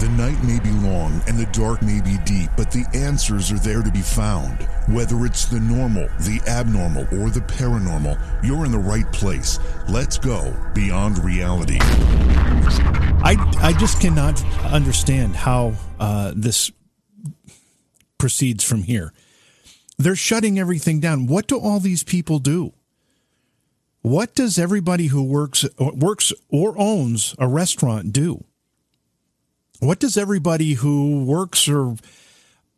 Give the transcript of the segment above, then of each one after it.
The night may be long and the dark may be deep, but the answers are there to be found. Whether it's the normal, the abnormal, or the paranormal, you're in the right place. Let's go beyond reality. I, I just cannot understand how uh, this proceeds from here. They're shutting everything down. What do all these people do? What does everybody who works works or owns a restaurant do? What does everybody who works or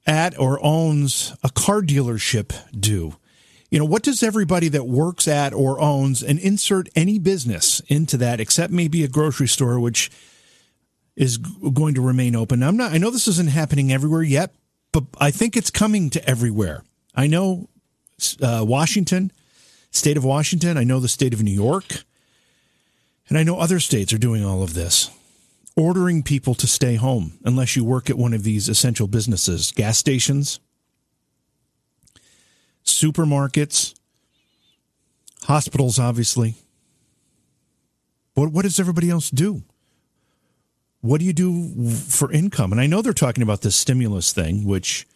at or owns a car dealership do? You know, what does everybody that works at or owns and insert any business into that except maybe a grocery store which is going to remain open. I'm not I know this isn't happening everywhere yet, but I think it's coming to everywhere. I know uh, Washington, state of Washington, I know the state of New York, and I know other states are doing all of this ordering people to stay home unless you work at one of these essential businesses, gas stations, supermarkets, hospitals, obviously. What, what does everybody else do? What do you do for income? And I know they're talking about this stimulus thing, which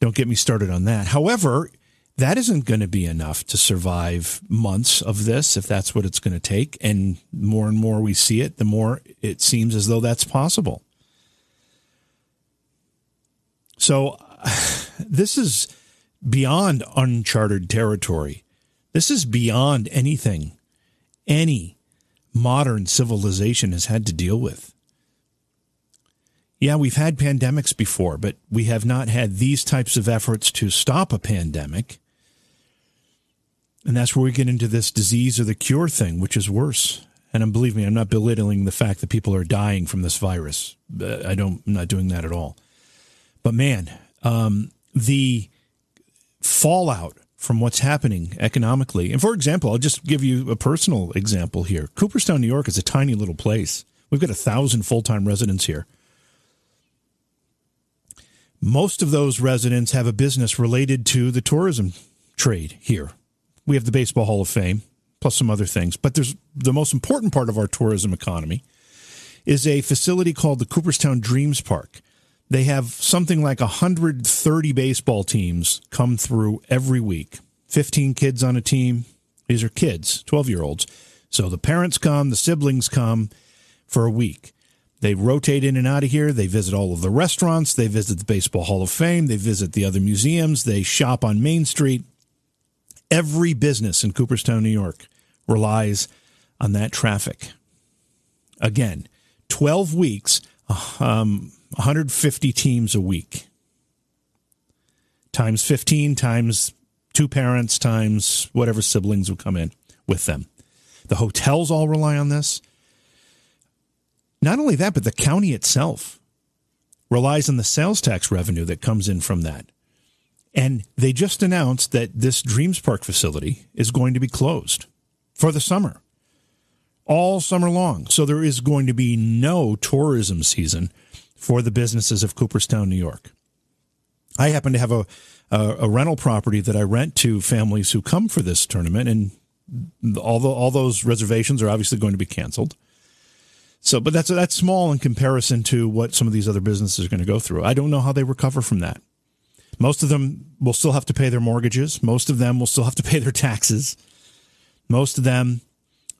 don't get me started on that. However, that isn't going to be enough to survive months of this if that's what it's going to take. And more and more we see it, the more it seems as though that's possible. So this is beyond uncharted territory. This is beyond anything any modern civilization has had to deal with. Yeah, we've had pandemics before, but we have not had these types of efforts to stop a pandemic. And that's where we get into this disease or the cure thing, which is worse. And believe me, I'm not belittling the fact that people are dying from this virus. Uh, I don't, I'm not doing that at all. But man, um, the fallout from what's happening economically. And for example, I'll just give you a personal example here. Cooperstown, New York is a tiny little place. We've got a thousand full time residents here. Most of those residents have a business related to the tourism trade here we have the Baseball Hall of Fame, plus some other things. But there's the most important part of our tourism economy is a facility called the Cooperstown Dreams Park. They have something like 130 baseball teams come through every week. 15 kids on a team. These are kids, 12 year olds. So the parents come, the siblings come for a week. They rotate in and out of here. They visit all of the restaurants. They visit the Baseball Hall of Fame. They visit the other museums. They shop on Main Street. Every business in Cooperstown, New York relies on that traffic. Again, 12 weeks, um, 150 teams a week, times 15, times two parents, times whatever siblings would come in with them. The hotels all rely on this. Not only that, but the county itself relies on the sales tax revenue that comes in from that. And they just announced that this Dreams Park facility is going to be closed for the summer, all summer long. So there is going to be no tourism season for the businesses of Cooperstown, New York. I happen to have a, a, a rental property that I rent to families who come for this tournament, and all the, all those reservations are obviously going to be canceled. So, but that's that's small in comparison to what some of these other businesses are going to go through. I don't know how they recover from that. Most of them will still have to pay their mortgages. Most of them will still have to pay their taxes. Most of them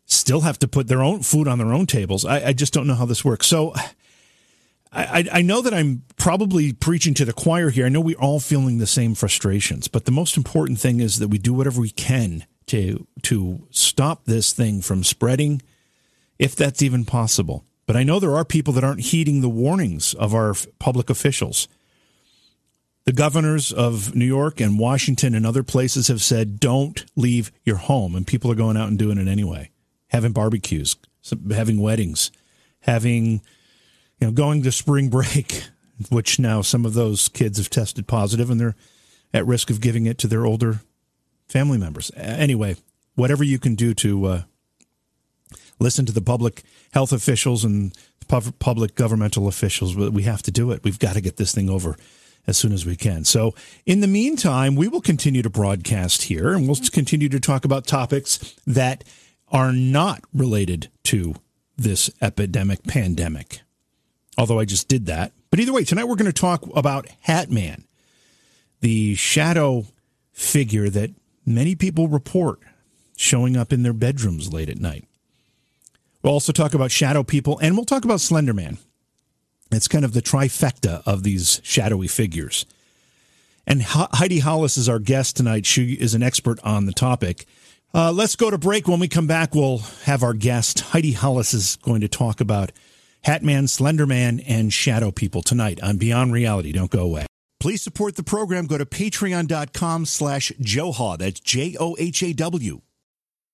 still have to put their own food on their own tables. I, I just don't know how this works. So I, I know that I'm probably preaching to the choir here. I know we're all feeling the same frustrations, but the most important thing is that we do whatever we can to to stop this thing from spreading, if that's even possible. But I know there are people that aren't heeding the warnings of our public officials. The governors of New York and Washington and other places have said, don't leave your home. And people are going out and doing it anyway, having barbecues, having weddings, having, you know, going to spring break, which now some of those kids have tested positive and they're at risk of giving it to their older family members. Anyway, whatever you can do to uh, listen to the public health officials and public governmental officials, we have to do it. We've got to get this thing over as soon as we can. So, in the meantime, we will continue to broadcast here and we'll mm-hmm. continue to talk about topics that are not related to this epidemic pandemic. although I just did that. But either way, tonight we're going to talk about Hat Man, the shadow figure that many people report showing up in their bedrooms late at night. We'll also talk about shadow people, and we'll talk about Slender Man. It's kind of the trifecta of these shadowy figures. And Heidi Hollis is our guest tonight. She is an expert on the topic. Uh, let's go to break. When we come back, we'll have our guest. Heidi Hollis is going to talk about Hatman, Slenderman, and Shadow People tonight on Beyond Reality. Don't go away. Please support the program. Go to patreon.com slash Johhaw. That's J-O-H-A-W.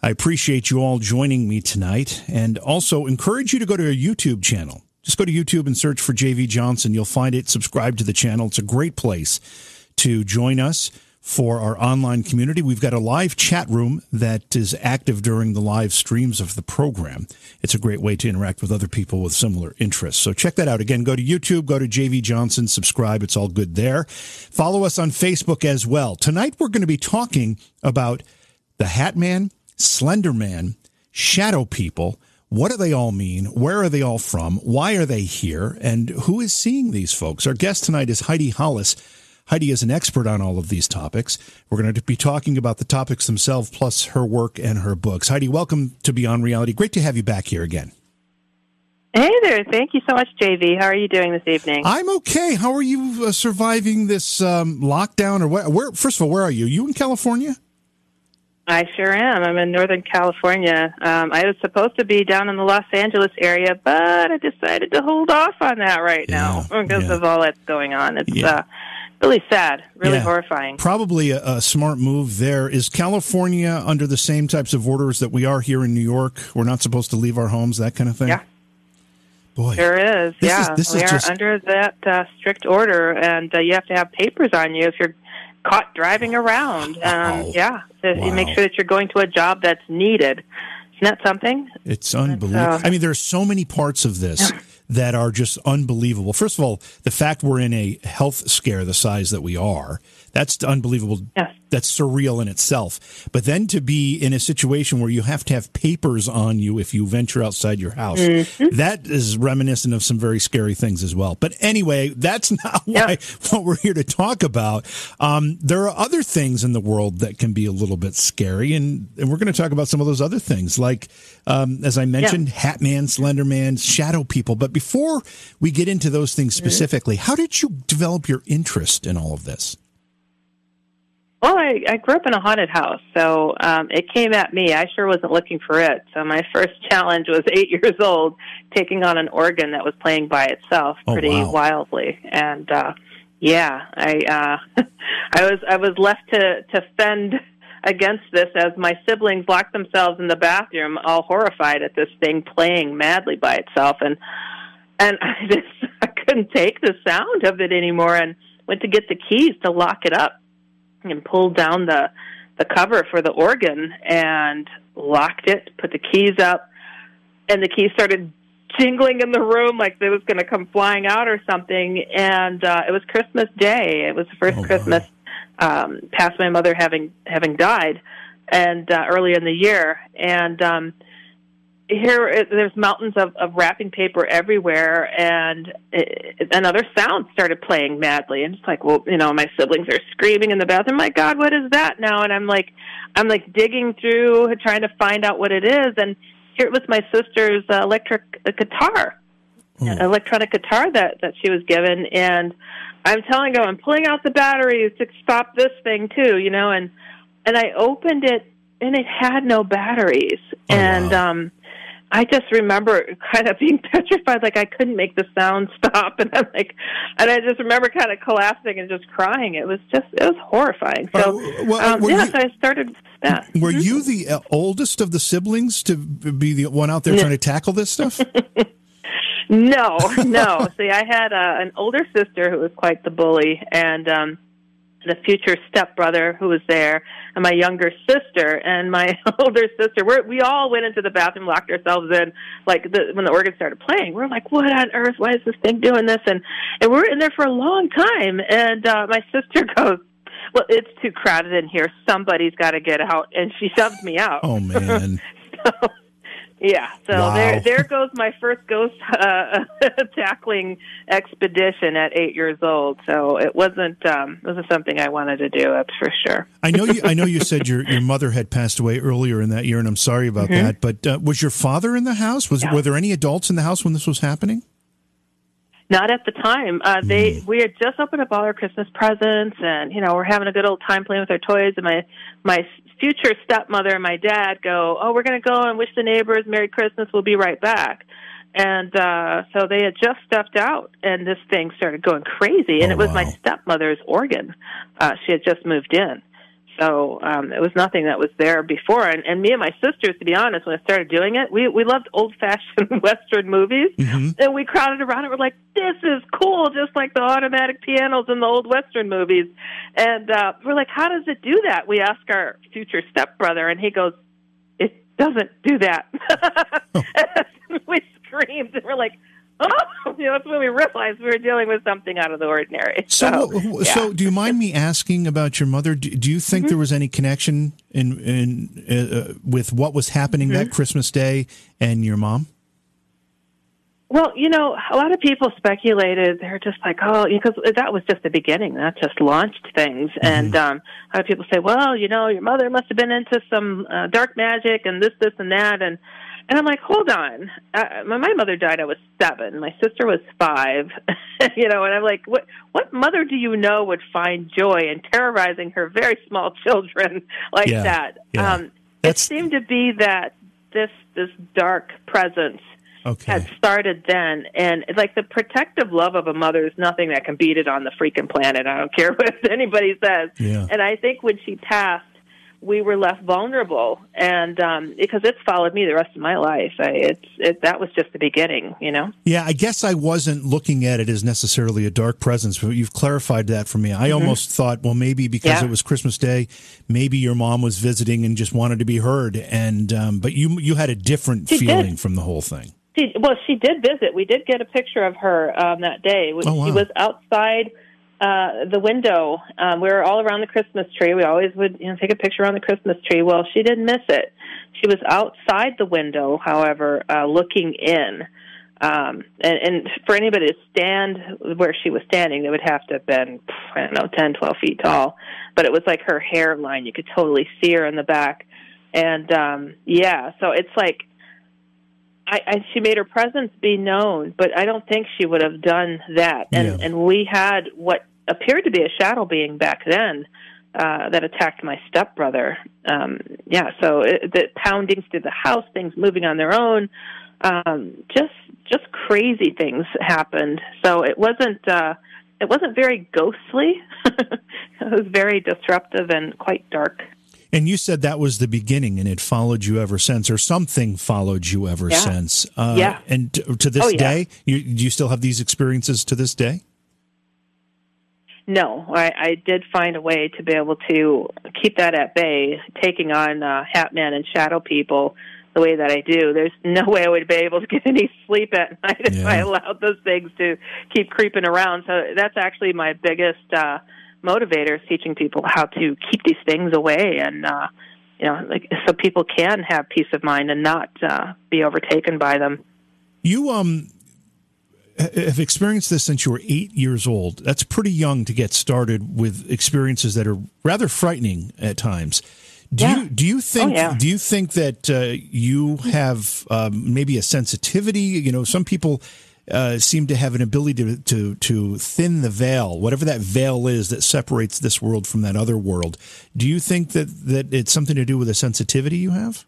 I appreciate you all joining me tonight and also encourage you to go to our YouTube channel. Just go to YouTube and search for JV Johnson. You'll find it. Subscribe to the channel. It's a great place to join us for our online community. We've got a live chat room that is active during the live streams of the program. It's a great way to interact with other people with similar interests. So check that out. Again, go to YouTube, go to JV Johnson, subscribe. It's all good there. Follow us on Facebook as well. Tonight we're going to be talking about the Hat Man Slender Man, Shadow People. What do they all mean? Where are they all from? Why are they here? And who is seeing these folks? Our guest tonight is Heidi Hollis. Heidi is an expert on all of these topics. We're going to be talking about the topics themselves, plus her work and her books. Heidi, welcome to Beyond Reality. Great to have you back here again. Hey there. Thank you so much, JV. How are you doing this evening? I'm okay. How are you uh, surviving this um, lockdown? Or where, where? First of all, where are you? You in California? I sure am. I'm in Northern California. Um, I was supposed to be down in the Los Angeles area, but I decided to hold off on that right yeah, now because yeah. of all that's going on. It's yeah. uh, really sad, really horrifying. Probably a, a, smart move there. Is California under the same types of orders that we are here in New York? We're not supposed to leave our homes, that kind of thing? Yeah. Boy, there is. yeah, is, we are just... under that uh, strict order, and uh, you have to have papers on you if you're caught driving around. Um, wow. Yeah, so wow. you make sure that you're going to a job that's needed. Isn't that something? It's unbelievable. Uh, I mean, there are so many parts of this. That are just unbelievable. First of all, the fact we're in a health scare the size that we are, that's unbelievable. Yes. That's surreal in itself. But then to be in a situation where you have to have papers on you if you venture outside your house, mm-hmm. that is reminiscent of some very scary things as well. But anyway, that's not why what we're here to talk about. Um, there are other things in the world that can be a little bit scary, and, and we're going to talk about some of those other things, like um, as I mentioned, Hat Man, Slender Man, Shadow People. But before we get into those things mm-hmm. specifically, mm-hmm. how did you develop your interest in all of this? Well, I, I grew up in a haunted house, so um, it came at me. I sure wasn't looking for it. So my first challenge was eight years old, taking on an organ that was playing by itself oh, pretty wow. wildly, and uh, yeah, I uh, I was I was left to to fend against this as my siblings locked themselves in the bathroom, all horrified at this thing playing madly by itself, and and I just I couldn't take the sound of it anymore, and went to get the keys to lock it up and pulled down the the cover for the organ and locked it, put the keys up, and the keys started jingling in the room like they was going to come flying out or something. And uh, it was Christmas Day. It was the first oh, Christmas um, past my mother having having died, and uh, early in the year. And um, here it, there's mountains of, of wrapping paper everywhere and it, another sound started playing madly. And it's like well you know my siblings are screaming in the bathroom my god what is that now? And i'm like i'm like digging through trying to find out what it is. And here it was my sister's uh, electric uh, guitar mm. electronic guitar that that she was given. And i'm telling her i'm pulling out the batteries to stop this thing too you know? And and i opened it and it had no batteries. Oh, and wow. um I just remember kind of being petrified, like I couldn't make the sound stop, and I'm like, and I just remember kind of collapsing and just crying. It was just, it was horrifying. So, uh, well, um, yeah, you, so I started. Yeah. Were mm-hmm. you the uh, oldest of the siblings to be the one out there trying to tackle this stuff? No, no. See, I had uh, an older sister who was quite the bully, and um, the future stepbrother who was there, and my younger sister and my older sister. we we all went into the bathroom, locked ourselves in. Like the, when the organ started playing, we're like, "What on earth? Why is this thing doing this?" And and we're in there for a long time. And uh, my sister goes, "Well, it's too crowded in here. Somebody's got to get out." And she shoved me out. Oh man. so, yeah, so Wow. there there goes my first ghost uh, tackling expedition at eight years old. So it wasn't um, it wasn't something I wanted to do. That's for sure. I know you. I know you said your your mother had passed away earlier in that year, and I'm sorry about that. But uh, was your father in the house? Was Mm-hmm. Yeah. were there any adults in the house when this was happening? Not at the time. Uh, they we had just opened up all our Christmas presents, and you know we're having a good old time playing with our toys. And my my future stepmother and my dad go, "Oh, we're going to go and wish the neighbors Merry Christmas. We'll be right back." And uh, so they had just stepped out, and this thing started going crazy. And Oh, it was my stepmother's organ. Uh, she had just moved in. So um, it was nothing that was there before. And, and me and my sisters, to be honest, when I started doing it, we we loved old fashioned Western movies, and we crowded around it. We're like, "This is cool," just like the automatic pianos in the old Western movies. And uh, we're like, "How does it do that?" We ask our future stepbrother, and he goes, "It doesn't do that." we screamed, and we're like. Oh, you know, that's when we realized we were dealing with something out of the ordinary. So, So, yeah. so do you mind me asking about your mother? Do, do you think Mm-hmm. there was any connection in in uh, with what was happening Mm-hmm. that Christmas day and your mom? Well, you know, a lot of people speculated. They're just like, oh, because that was just the beginning. That just launched things. And um, a lot of people say, well, you know, your mother must have been into some uh, dark magic and this, this, and that. And and I'm like, hold on. Uh, my, my mother died. I was seven. My sister was five. you know, and I'm like, what what mother do you know would find joy in terrorizing her very small children like Yeah, that? yeah. Um, it seemed to be that this this dark presence Okay. had started then and like the protective love of a mother is nothing that can beat it on the freaking planet i don't care what anybody says Yeah. and i think when she passed we were left vulnerable and um because it's followed me the rest of my life I, it's it that was just the beginning you know Yeah, I guess I wasn't looking at it as necessarily a dark presence, but you've clarified that for me. I almost thought, well, maybe because Mm-hmm. Yeah. it was Christmas Day, maybe your mom was visiting and just wanted to be heard, and um, but you you had a different She did. feeling from the whole thing. She, well, she did visit. We did get a picture of her um, that day. Oh, wow. She was outside uh, the window. Um, we were all around the Christmas tree. We always would, you know, take a picture on the Christmas tree. Well, she didn't miss it. She was outside the window, however, uh, looking in. Um, and, and for anybody to stand where she was standing, they would have to have been, I don't know, ten, twelve feet tall. But it was like her hairline. You could totally see her in the back. And um, yeah, so it's like I, I she made her presence be known, but I don't think she would have done that. And Yeah. and we had what appeared to be a shadow being back then uh, that attacked my stepbrother. Um, yeah, so it, the poundings through the house, things moving on their own, um, just just crazy things happened. So it wasn't uh, it wasn't very ghostly. it was very disruptive and quite dark. And you said that was the beginning, and it followed you ever since, or something followed you ever Yeah. since. Uh, Yeah. And t- to this Oh, yeah. day, you, do you still have these experiences to this day? No, I, I did find a way to be able to keep that at bay, taking on uh, Hatman and Shadow People the way that I do. There's no way I would be able to get any sleep at night if I allowed those things to keep creeping around. So that's actually my biggest uh, motivator is teaching people how to keep these things away and uh, you know, like so people can have peace of mind and not uh, be overtaken by them. You um have experienced this since you were eight years old. That's pretty young to get started with experiences that are rather frightening at times. Do Yeah. you do you think Oh, yeah. do you think that uh, you have um, maybe a sensitivity? You know, some people uh, seem to have an ability to, to to thin the veil, whatever that veil is that separates this world from that other world. Do you think that that it's something to do with a sensitivity you have?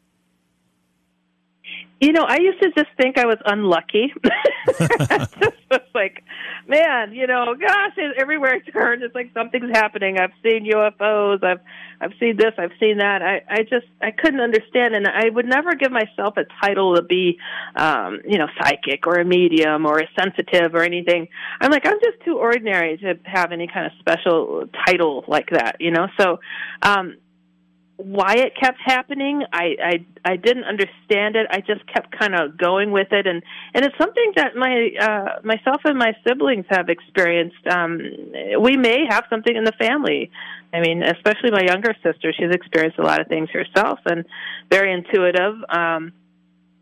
You know, I used to just think I was unlucky just was like, man, you know, gosh, everywhere I turn, it's like something's happening. I've seen UFOs. I've I've seen this. I've seen that. I I just I couldn't understand, and I would never give myself a title to be, um, you know, psychic or a medium or a sensitive or anything. I'm like, I'm just too ordinary to have any kind of special title like that, you know. So, um, why it kept happening. I i i didn't understand it. I just kept kind of going with it. And and it's something that my uh myself and my siblings have experienced. Um we may have something in the family. I mean especially my younger sister she's experienced a lot of things herself and very intuitive. Um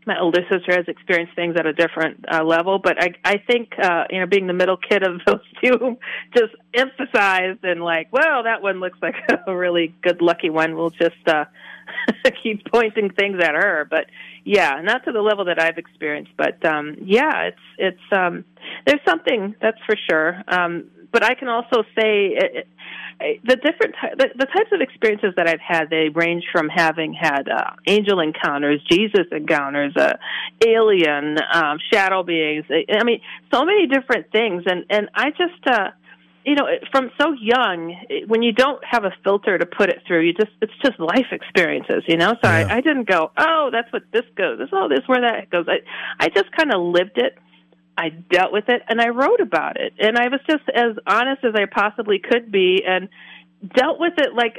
my older sister has experienced things at a different uh, level, but I I think uh, you know being the middle kid of those two just emphasized and like, well, that one looks like a really good lucky one. We'll just uh, keep pointing things at her, but yeah, not to the level that I've experienced, but um, yeah, it's it's um, there's something that's for sure. Um, but I can also say. It, the different the, the types of experiences that I've had they range from having had uh, angel encounters, Jesus encounters, uh, alien um, shadow beings. I mean, so many different things, and and I just. uh you know, from so young, when you don't have a filter to put it through, you just it's just life experiences, you know. So yeah. I, I didn't go, oh, that's what this goes. This oh, this where that goes. I I just kind of lived it I dealt with it and I wrote about it. And I was just as honest as I possibly could be and dealt with it like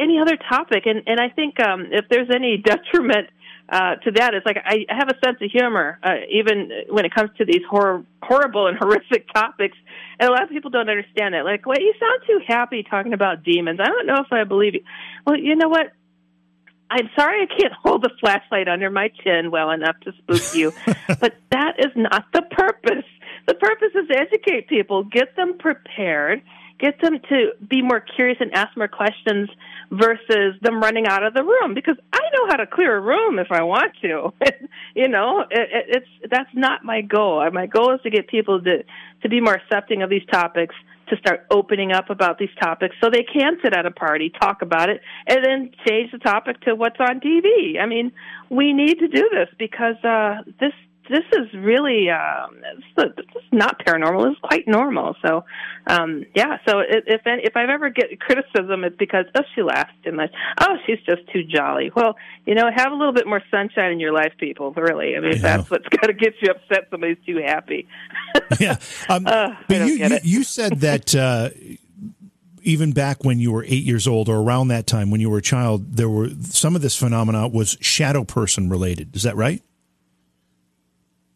any other topic. And, and I think um, if there's any detriment uh, to that, it's like I have a sense of humor, uh, even when it comes to these hor- horrible and horrific topics. And a lot of people don't understand it. Like, well, you sound too happy talking about demons. I don't know if I believe you. Well, you know what? I'm sorry I can't hold the flashlight under my chin well enough to spook you, but that is not the purpose. The purpose is to educate people, get them prepared, get them to be more curious and ask more questions versus them running out of the room because I know how to clear a room if I want to. you know, it, it, it's that's not my goal. My goal is to get people to to be more accepting of these topics to start opening up about these topics so they can sit at a party, talk about it, and then change the topic to what's on TV. I mean, we need to do this because uh, this this is really um, this is not paranormal. It's quite normal. So, um, yeah. So if if I've ever get criticism, it's because oh she laughs too much. Oh she's just too jolly. Well, you know, have a little bit more sunshine in your life, people. Really, I mean, yeah. that's what's got to get you upset. Somebody's too happy. yeah, um, uh, but you, you, you said that. Uh, even back when you were eight years old or around that time when you were a child, there were some of this phenomena was shadow person related. Is that right?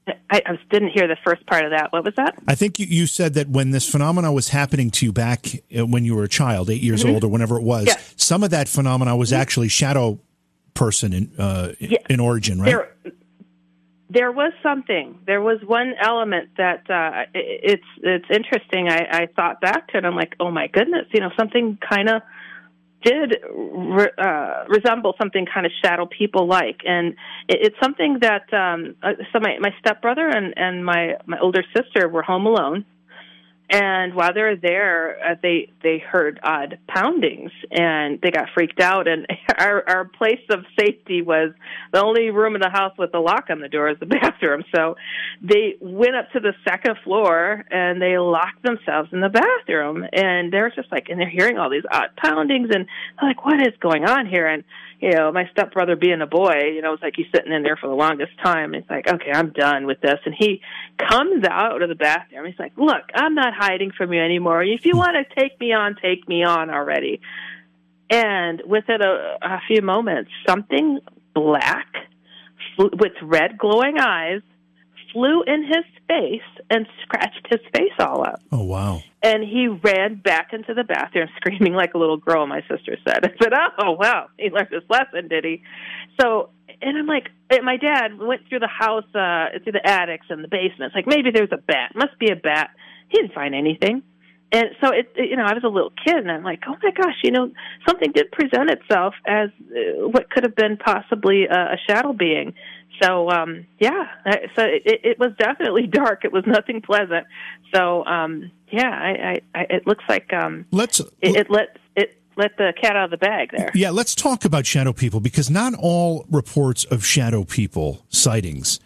I, I, didn't hear the first part of that. What was that? I think you, you said that when this phenomena was happening to you back uh, when you were a child, eight years mm-hmm. old or whenever it was, yeah. some of that phenomena was mm-hmm. actually shadow person in uh, yeah. in origin, right? There, there was something. There was one element that uh, it, it's it's interesting. I, I thought back to it. I'm like, oh my goodness, you know, something kind of did re, uh, resemble something kind of shadow people like, and it, it's something that um, uh, so my my stepbrother and and my my older sister were home alone, and while they were there, uh, they they heard odd poundings, and they got freaked out. And our our place of safety was the only room in the house with a lock on the door is the bathroom. So they went up to the second floor and they locked themselves in the bathroom. And they're just like, and they're hearing all these odd poundings, and they're like, what is going on here? And you know, my stepbrother being a boy, you know, it's like he's sitting in there for the longest time. It's like, okay, I'm done with this. And he comes out of the bathroom. He's like, look, I'm not hiding from you anymore. If you want to take me on, take me on already. And within a, a few moments, something black with red glowing eyes flew in his face and scratched his face all up. Oh, wow. And he ran back into the bathroom screaming like a little girl, my sister said. I said, Oh, wow, he learned his lesson, did he? So, and I'm like, my dad went through the house, uh, through the attics and the basements, like maybe there's a bat, must be a bat. He didn't find anything. And so it, it, you know, I was a little kid, and I'm like, oh my gosh, you know, something did present itself as uh, what could have been possibly a, a shadow being. So um, yeah, so it, it was definitely dark. It was nothing pleasant. So um, yeah, I, I, I, it looks like um, let's it, it let it let the cat out of the bag there. Yeah, let's talk about shadow people because not all reports of shadow people sightings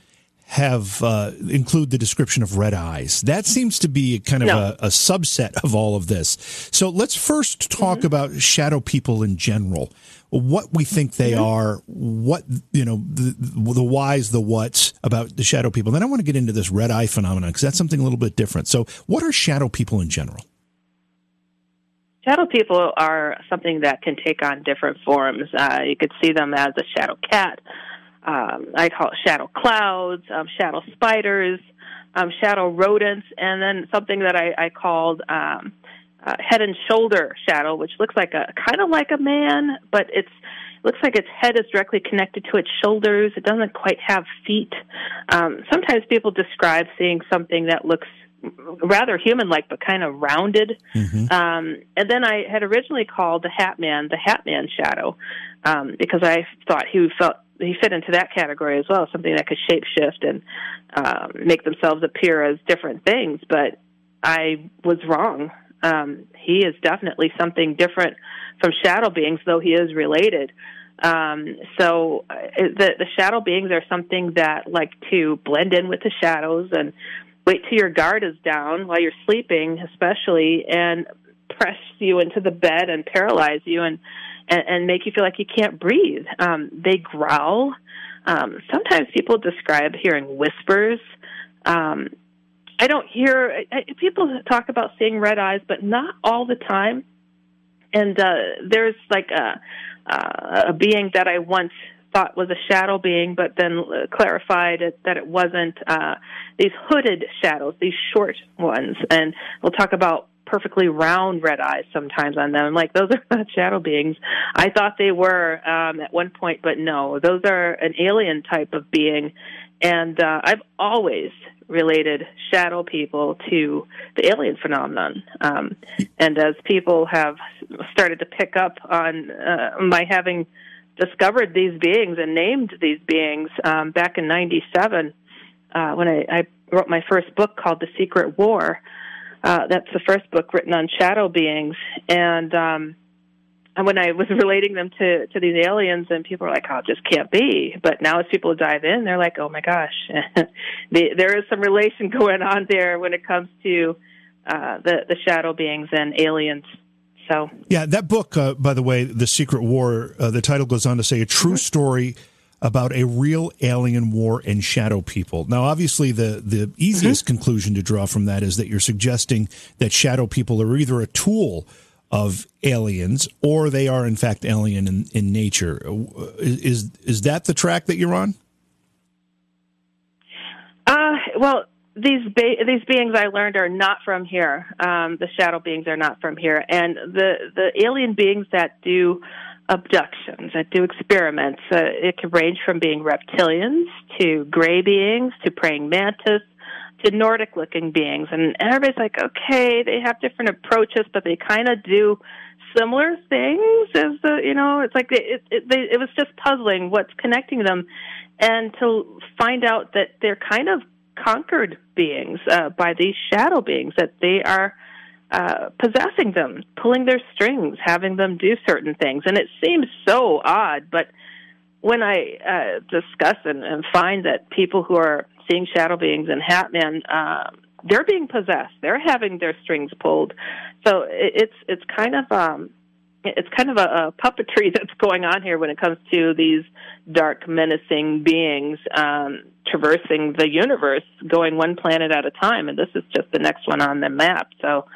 have uh, include the description of red eyes. That seems to be kind of No. a, a subset of all of this. So let's first talk Mm-hmm. about shadow people in general. What we think they Mm-hmm. are, what you know, the, the whys, the whats about the shadow people. Then I want to get into this red eye phenomenon because that's something a little bit different. So, what are shadow people in general? Shadow people are something that can take on different forms. Uh, you could see them as a shadow cat. Um, I call it shadow clouds, um, shadow spiders, um, shadow rodents, and then something that I, I called um, uh, head and shoulder shadow, which looks like a kind of like a man, but it's looks like its head is directly connected to its shoulders. It doesn't quite have feet. Um, sometimes people describe seeing something that looks rather human-like, but kind of rounded. Um, and then I had originally called the Hat Man the Hat Man shadow um, because I thought he felt he fit into that category as well, something that could shapeshift and um, make themselves appear as different things. But I was wrong. Um, he is definitely something different from shadow beings, though he is related. Um, so uh, the the shadow beings are something that like to blend in with the shadows and wait till your guard is down while you're sleeping, especially, and press you into the bed and paralyze you and and, and make you feel like you can't breathe. Um, they growl. Um, sometimes people describe hearing whispers. Um, I don't hear I, people talk about seeing red eyes, but not all the time. And uh, there's like a uh, a being that I once thought was a shadow being, but then uh, clarified that it wasn't. Uh, these hooded shadows, these short ones, and we'll talk about perfectly round red eyes sometimes on them. I'm like, those are not shadow beings. I thought they were um, at one point, but no, those are an alien type of being. And uh, I've always related shadow people to the alien phenomenon. Um, and as people have started to pick up on uh, my having discovered these beings and named these beings um, back in '97 uh, when I, I wrote my first book called The Secret War. Uh, that's the first book written on shadow beings, and um, and when I was relating them to to these aliens, and people were like, "Oh, it just can't be." But now, as people dive in, they're like, "Oh my gosh, the, there is some relation going on there when it comes to uh, the the shadow beings and aliens." So Yeah, that book, uh, by the way, The Secret War, uh, the title goes on to say a true story about a real alien war and shadow people. Now, obviously, the, the easiest conclusion to draw from that is that you're suggesting that shadow people are either a tool of aliens or they are, in fact, alien in, in nature. Uh, Is, is that the track that you're on? Uh, well, these these beings I learned are not from here. Um, the shadow beings are not from here, and the the alien beings that do abductions, that do experiments, uh, it can range from being reptilians to gray beings to praying mantis to Nordic looking beings, and everybody's like, okay, they have different approaches, but they kind of do similar things as the you know it's like it it, they, it was just puzzling what's connecting them. And to find out that they're kind of conquered beings uh, by these shadow beings that they are uh, possessing them pulling their strings having them do certain things. And it seems so odd but when i uh, discuss and, and find that people who are seeing shadow beings and hatman uh, they're being possessed. They're having their strings pulled. So it, it's it's kind of um it's kind of a, a puppetry that's going on here when it comes to these dark, menacing beings um, traversing the universe, going one planet at a time, and this is just the next one on the map. So,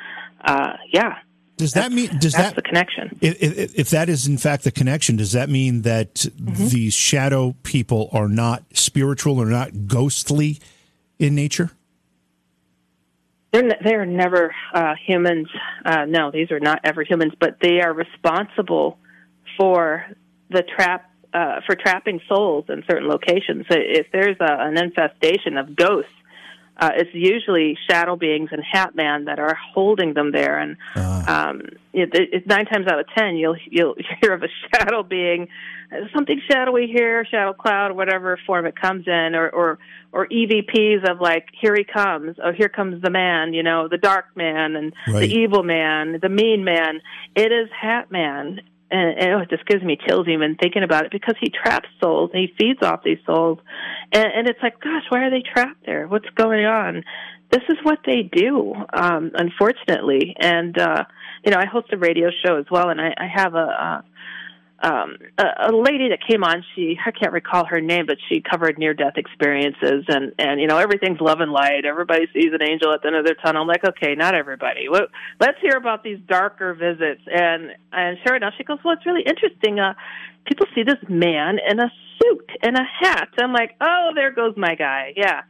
uh, yeah, Does that mean, does that's that, the connection. If, if, if that is in fact the connection, does that mean that Mm-hmm. these shadow people are not spiritual or not ghostly in nature? They're ne- they're never uh, humans. Uh, no, these are not ever humans, but they are responsible for the trap uh, for trapping souls in certain locations. So If there's a, an infestation of ghosts, uh, it's usually shadow beings and Hat Man that are holding them there. And um, it, it, nine times out of ten, you'll you'll hear of a shadow being, uh, something shadowy here, shadow cloud, whatever form it comes in, or or or EVPs of like, here he comes, oh here comes the man, you know, the dark man and Right. the evil man, the mean man. It is Hatman. And, and it just gives me chills even thinking about it because he traps souls and he feeds off these souls, and, and it's like, gosh, why are they trapped there? What's going on? This is what they do, um, unfortunately. And uh, you know, I host a radio show as well, and I, I have a. Um, a, a lady that came on. She I can't recall her name, but she covered near death experiences and and you know everything's love and light. Everybody sees an angel at the end of their tunnel. I'm like, okay, not everybody. Well, let's hear about these darker visits. And and sure enough, she goes, well, it's really interesting. Uh, people see this man in a suit and a hat. I'm like, oh, there goes my guy. Yeah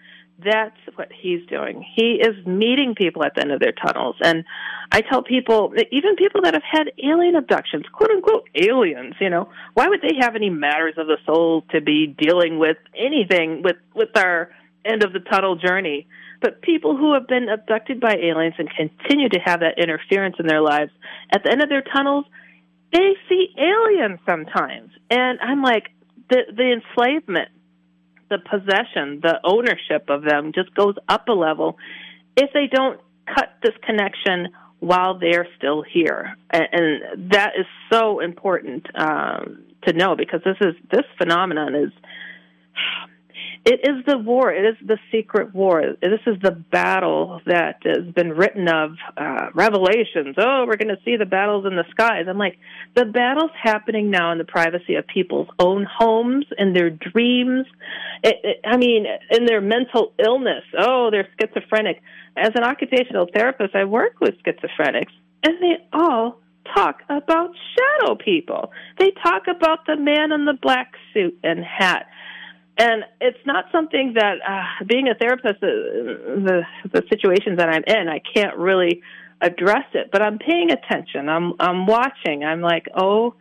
that's what he's doing. He is meeting people at the end of their tunnels. And I tell people, even people that have had alien abductions, quote unquote aliens, you know, why would they have any matters of the soul to be dealing with anything with, with our end of the tunnel journey? But people who have been abducted by aliens and continue to have that interference in their lives, at the end of their tunnels, they see aliens sometimes. And I'm like, the, the enslavement the possession, the ownership of them just goes up a level if they don't cut this connection while they're still here. And, that is so important um, to know because this is this phenomenon is it is the war. It is the secret war. This is the battle that has been written of. Uh, revelations. Oh, we're going to see the battles in the skies. I'm like, the battle's happening now in the privacy of people's own homes, in their dreams. It, it, I mean, in their mental illness. Oh, they're schizophrenic. As an occupational therapist, I work with schizophrenics, and they all talk about shadow people. They talk about the man in the black suit and hat and it's not something that uh, being a therapist uh, the the situations that i'm in i can't really address it but i'm paying attention. I'm i'm watching. I'm like oh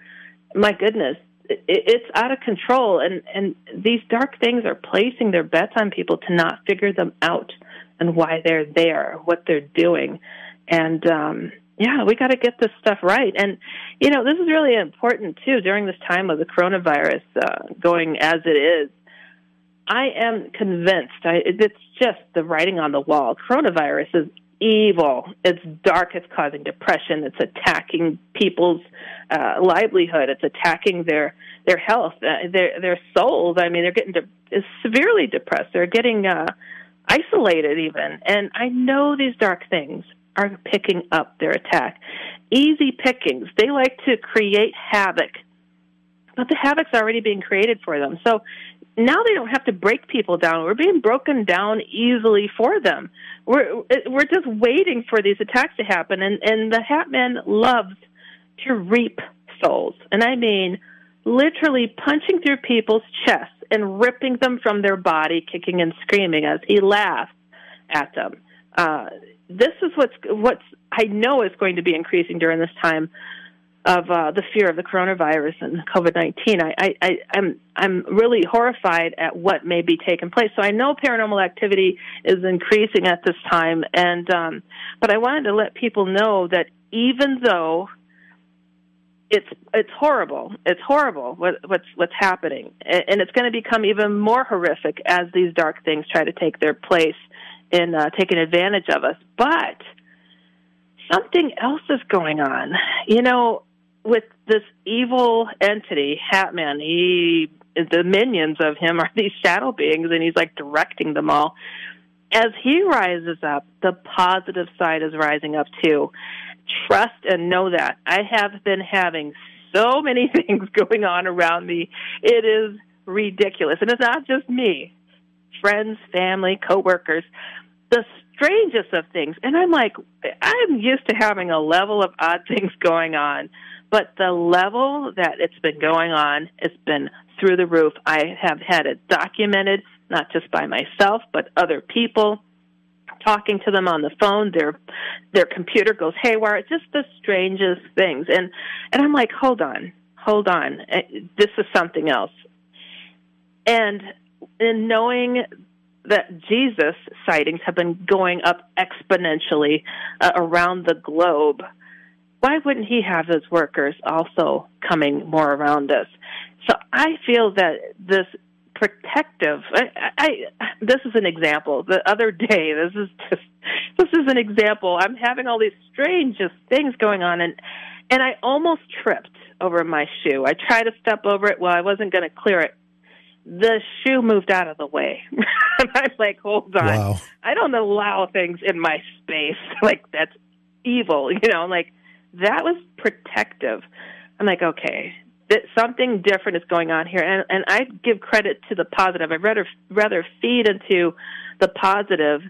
my goodness. It, it's out of control. And and these dark things are placing their bets on people to not figure them out and why they're there what they're doing. And um yeah, we got to get this stuff right. And, you know, this is really important, too, during this time of the coronavirus uh, going as it is I am convinced. I, it's just the writing on the wall. Coronavirus is evil. It's dark. It's causing depression. It's attacking people's uh, livelihood. It's attacking their their health, uh, their their souls. I mean, they're getting de- severely depressed. They're getting uh, isolated even. And I know these dark things are picking up their attack. Easy pickings. They like to create havoc but the havoc's already being created for them. So now they don't have to break people down. We're being broken down easily for them. We're we're just waiting for these attacks to happen, and and the Hat Man loves to reap souls, and I mean literally punching through people's chests and ripping them from their body, kicking and screaming as he laughs at them. Uh, this is what's what's I know is going to be increasing during this time of uh, the fear of the coronavirus and COVID nineteen. I, I, I, I'm I'm really horrified at what may be taking place. So I know paranormal activity is increasing at this time, and um, but I wanted to let people know that even though it's it's horrible, it's horrible what, what's what's happening, and it's going to become even more horrific as these dark things try to take their place in uh, taking advantage of us. But something else is going on. You know, with this evil entity, Hatman, he the minions of him are these shadow beings, and he's like directing them all. As he rises up, the positive side is rising up too. Trust and know that. I have been having so many things going on around me. It is ridiculous. And it's not just me. Friends, family, coworkers. The strangest of things. And I'm like, I'm used to having a level of odd things going on but the level that it's been going on has been through the roof. I have had it documented, not just by myself, but other people talking to them on the phone. Their their computer goes haywire. It's just the strangest things. And and i'm like hold on hold on. Eh, this is something else. And in knowing that jesus sightings have been going up exponentially uh, around the globe why wouldn't he have his workers also coming more around us? So I feel that this protective. I, I, this is an example. The other day, this is just this is an example. I'm having all these strangest things going on, and and I almost tripped over my shoe. I tried to step over it. Well, I wasn't going to clear it. The shoe moved out of the way. and I'm like, hold on. Wow. I don't allow things in my space. Like, that's evil. You know, like, that was protective. I'm like, okay, that something different is going on here. And, and I give credit to the positive. I'd rather, rather feed into the positive.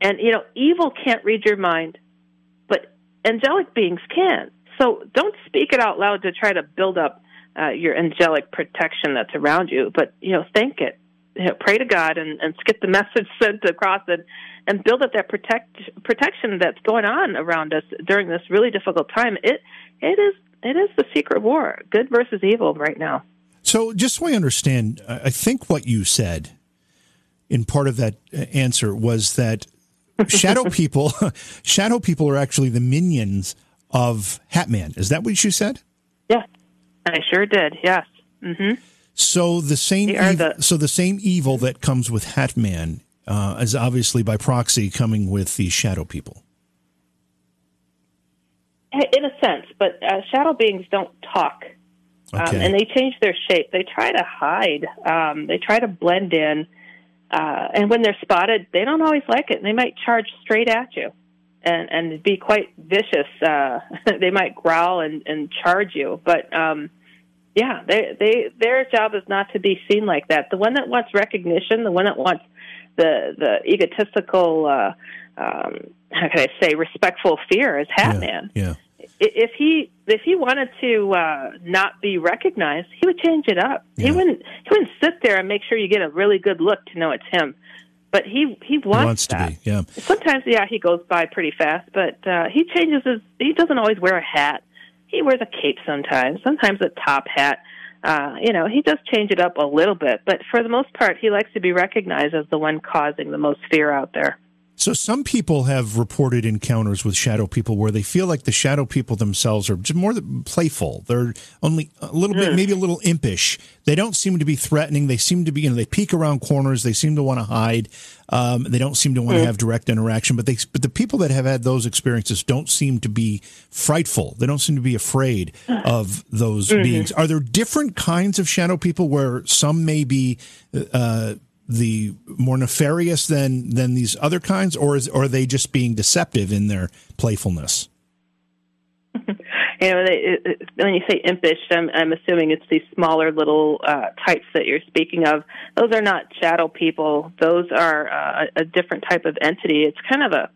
And, you know, evil can't read your mind, but angelic beings can. So don't speak it out loud to try to build up uh, your angelic protection that's around you, but you know, thank it. You know, pray to God and, and get the message sent across it, and build up that protect protection that's going on around us during this really difficult time. It it is it is the secret war, good versus evil, right now. So, just so I understand, I think what you said in part of that uh, answer was that shadow people, shadow people are actually the minions of Hatman. Is that what you said? Yeah, I sure did. Yes. Mm-hmm. So the same, the- so the same evil that comes with Hatman uh, is obviously by proxy coming with the shadow people. In a sense, but uh, shadow beings don't talk, um, okay. um, and they change their shape. They try to hide. Um, they try to blend in, uh, and when they're spotted, they don't always like it. They might charge straight at you and and be quite vicious. Uh, they might growl and and charge you, but um, yeah, they they their job is not to be seen like that. The one that wants recognition, the one that wants the the egotistical, uh, um, how can I say, respectful fear is Hatman. Yeah. yeah. If he if he wanted to uh, not be recognized, he would change it up. Yeah. He wouldn't he wouldn't sit there and make sure you get a really good look to know it's him but he he wants, he wants that. to be. Yeah. Sometimes, yeah, he goes by pretty fast, but uh, he changes his. He doesn't always wear a hat. He wears a cape sometimes. Sometimes a top hat. Uh, you know, he does change it up a little bit, but for the most part, he likes to be recognized as the one causing the most fear out there. So some people have reported encounters with shadow people where they feel like the shadow people themselves are just more playful. They're only a little bit, hmm. maybe a little impish. They don't seem to be threatening. They seem to be, you know, they peek around corners. They seem to want to hide. Um, they don't seem to want to hmm. have direct interaction. But they, but the people that have had those experiences don't seem to be frightful. They don't seem to be afraid of those mm-hmm. beings. Are there different kinds of shadow people where some may be? Uh, the more nefarious than than these other kinds, or is or are they just being deceptive in their playfulness? you know, they, it, when you say impish, I'm, I'm assuming it's these smaller little uh, types that you're speaking of. Those are not shadow people. Those are uh, a different type of entity. It's kind of a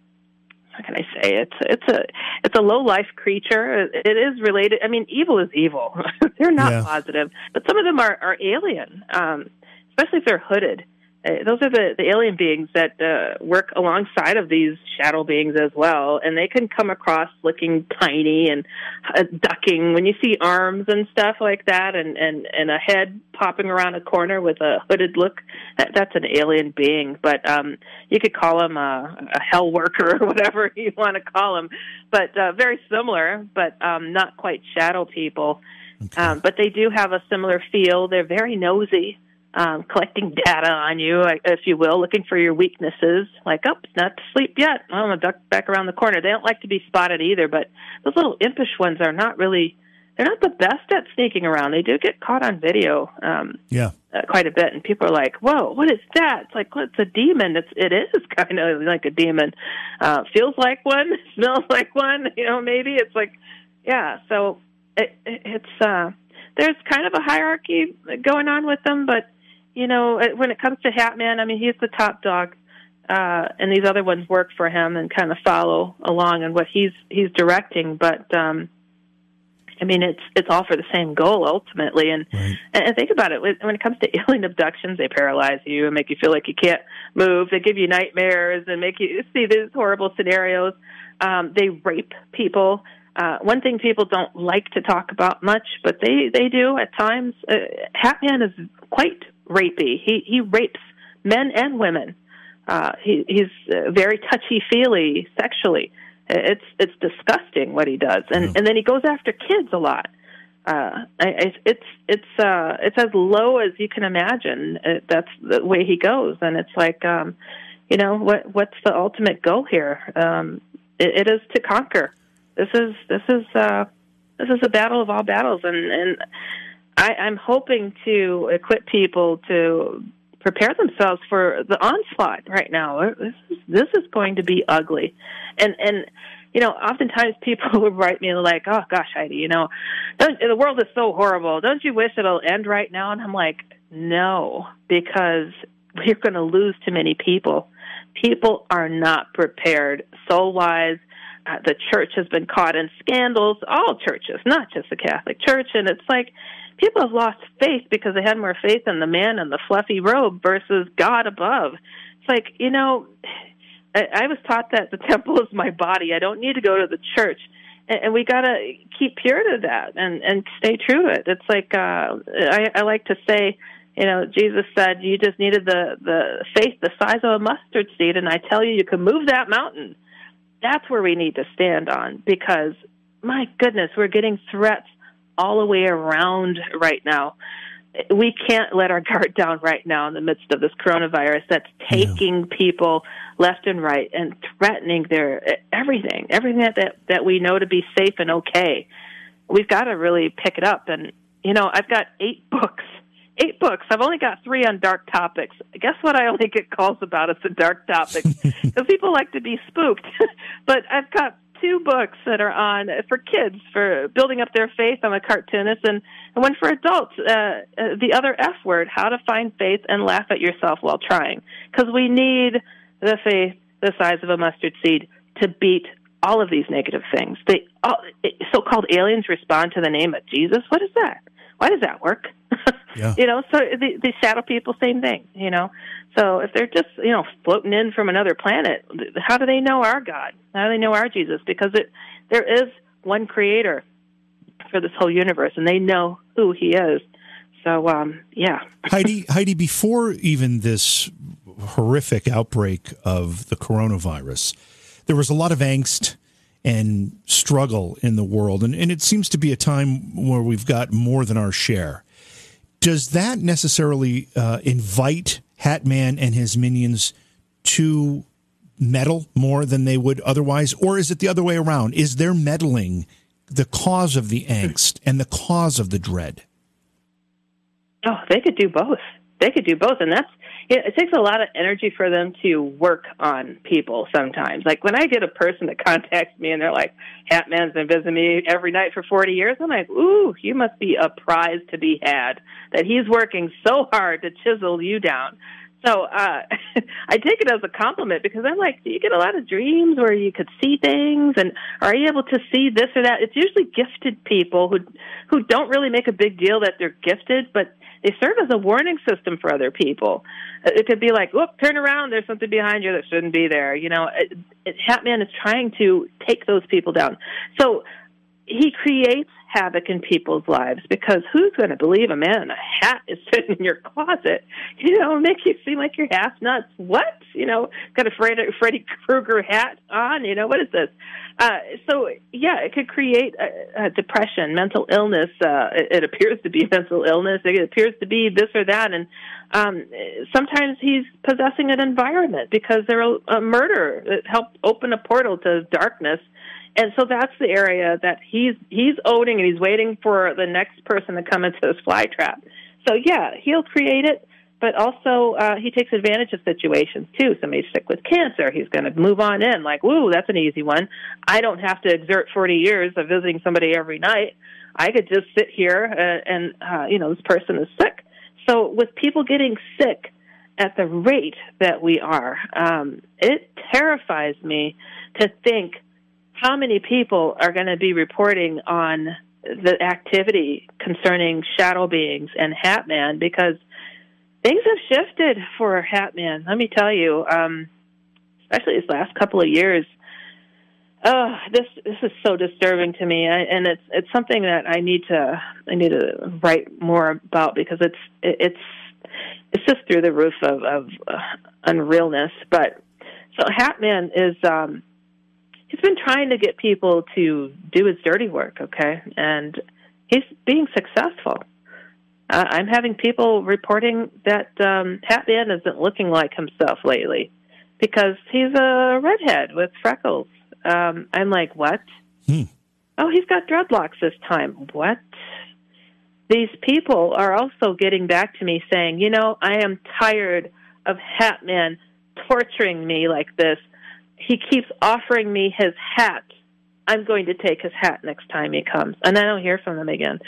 how can I say it's it's a it's a low life creature. It is related. I mean, evil is evil. they're not yeah. positive, but some of them are are alien, um, especially if they're hooded. Uh, those are the, the alien beings that uh, work alongside of these shadow beings as well, and they can come across looking tiny and uh, ducking. When you see arms and stuff like that, and and and a head popping around a corner with a hooded look, that, that's an alien being. But um, you could call them a, a hell worker or whatever you want to call them, but uh, very similar, but um, not quite shadow people. Okay. Um, but they do have a similar feel. They're very nosy um, collecting data on you, if you will, looking for your weaknesses. Like, oh, it's not to sleep yet. I'm gonna duck back around the corner. They don't like to be spotted either, but those little impish ones are not really. They're not the best at sneaking around. They do get caught on video. Um, yeah. Uh, quite a bit, and people are like, "Whoa, what is that?" It's like, well, it's a demon. It's it is kind of like a demon. Uh, feels like one, smells like one. You know, maybe it's like, yeah. So it, it, it's uh, there's kind of a hierarchy going on with them, but you know, when it comes to Hatman, I mean, he's the top dog, uh, and these other ones work for him and kind of follow along in what he's he's directing. But um, I mean, it's it's all for the same goal ultimately. And right. and think about it when it comes to alien abductions, they paralyze you and make you feel like you can't move. They give you nightmares and make you see these horrible scenarios. Um, they rape people. Uh, one thing people don't like to talk about much, but they they do at times. Uh, Hatman is quite rapey. He he rapes men and women. Uh, he, he's uh, very touchy feely sexually. It's it's disgusting what he does, and and then he goes after kids a lot. uh, I, it's it's uh, it's as low as you can imagine. It, that's the way he goes, and it's like, um, you know, what what's the ultimate goal here? Um, it, it is to conquer. This is this is uh, this is a battle of all battles, and and I, I'm hoping to equip people to prepare themselves for the onslaught right now. This is this is going to be ugly, and and you know, oftentimes people would write me like, "Oh gosh, Heidi, you know, the world is so horrible. Don't you wish it'll end right now?" And I'm like, "No, because we're going to lose too many people. People are not prepared soul wise." Uh, the church has been caught in scandals, all churches, not just the Catholic Church, and it's like people have lost faith because they had more faith in the man in the fluffy robe versus God above. It's like, you know, I, I was taught that the temple is my body. I don't need to go to the church, and, and we got to keep pure to that and and stay true to it. It's like uh, I, I like to say, you know, Jesus said you just needed the the faith the size of a mustard seed, and I tell you, you can move that mountain. That's where we need to stand on because my goodness, we're getting threats all the way around right now we can't let our guard down right now in the midst of this coronavirus that's taking yeah. people left and right and threatening their everything, everything that, that that we know to be safe and okay. We've got to really pick it up. And you know, I've got eight books. Eight books. I've only got three on dark topics. Guess what? I only get calls about it's the dark topics because people like to be spooked. but I've got two books that are on for kids for building up their faith. I'm a cartoonist, and, and one for adults, uh, uh, the other F word, how to find faith and laugh at yourself while trying. Because we need the faith the size of a mustard seed to beat all of these negative things. They all, so-called aliens respond to the name of Jesus. What is that? Why does that work? Yeah. you know, so the, the shadow people, same thing. You know, so if they're just you know floating in from another planet, how do they know our God? How do they know our Jesus? Because it there is one Creator for this whole universe, and they know who He is. So um, yeah, Heidi, Heidi, before even this horrific outbreak of the coronavirus, there was a lot of angst and struggle in the world, and, and it seems to be a time where we've got more than our share. Does that necessarily uh, invite Hatman and his minions to meddle more than they would otherwise? Or is it the other way around? Is their meddling the cause of the angst and the cause of the dread? Oh, they could do both. They could do both. And that's, it, takes a lot of energy for them to work on people sometimes. Like when I get a person that contacts me and they're like, Hat Hatman's been visiting me every night for 40 years, I'm like, ooh, you must be a prize to be had. That he's working so hard to chisel you down. So uh, I take it as a compliment because I'm like, do you get a lot of dreams where you could see things, and are you able to see this or that? It's usually gifted people who who don't really make a big deal that they're gifted, but they serve as a warning system for other people. Uh, it could be like, "Look, turn around! There's something behind you that shouldn't be there." You know, it, it, Hatman is trying to take those people down. So he creates havoc in people's lives because who's going to believe a man in a hat is sitting in your closet? You know, make you seem like you're half nuts. What? You know, got a Freddy, Freddy Krueger hat on. You know, what is this? Uh, so yeah, it could create a, a depression, mental illness. Uh, it, it appears to be mental illness. It appears to be this or that, and um, sometimes he's possessing an environment because they're a, a murder that helped open a portal to darkness and so that's the area that he's he's owning and he's waiting for the next person to come into this fly trap. So yeah, he'll create it, but also uh, he takes advantage of situations too. Somebody's sick with cancer, he's going to move on in like, "Ooh, that's an easy one. I don't have to exert 40 years of visiting somebody every night. I could just sit here uh, and uh, you know this person is sick." So with people getting sick at the rate that we are, um, it terrifies me to think how many people are going to be reporting on the activity concerning shadow beings and Hatman because things have shifted for Hatman. Let me tell you, um, especially these last couple of years. Oh, this this is so disturbing to me, I, and it's it's something that I need to I need to write more about because it's it's it's just through the roof of, of uh, unrealness. But so Hatman is um, he's been trying to get people to do his dirty work, okay? And he's being successful. Uh, I'm having people reporting that um, Hat Man isn't looking like himself lately because he's a redhead with freckles. Um, I'm like, what? Hmm. Oh, he's got dreadlocks this time. What? These people are also getting back to me saying, you know, I am tired of Hat Man torturing me like this. He keeps offering me his hat. I'm going to take his hat next time he comes. And I don't hear from him again.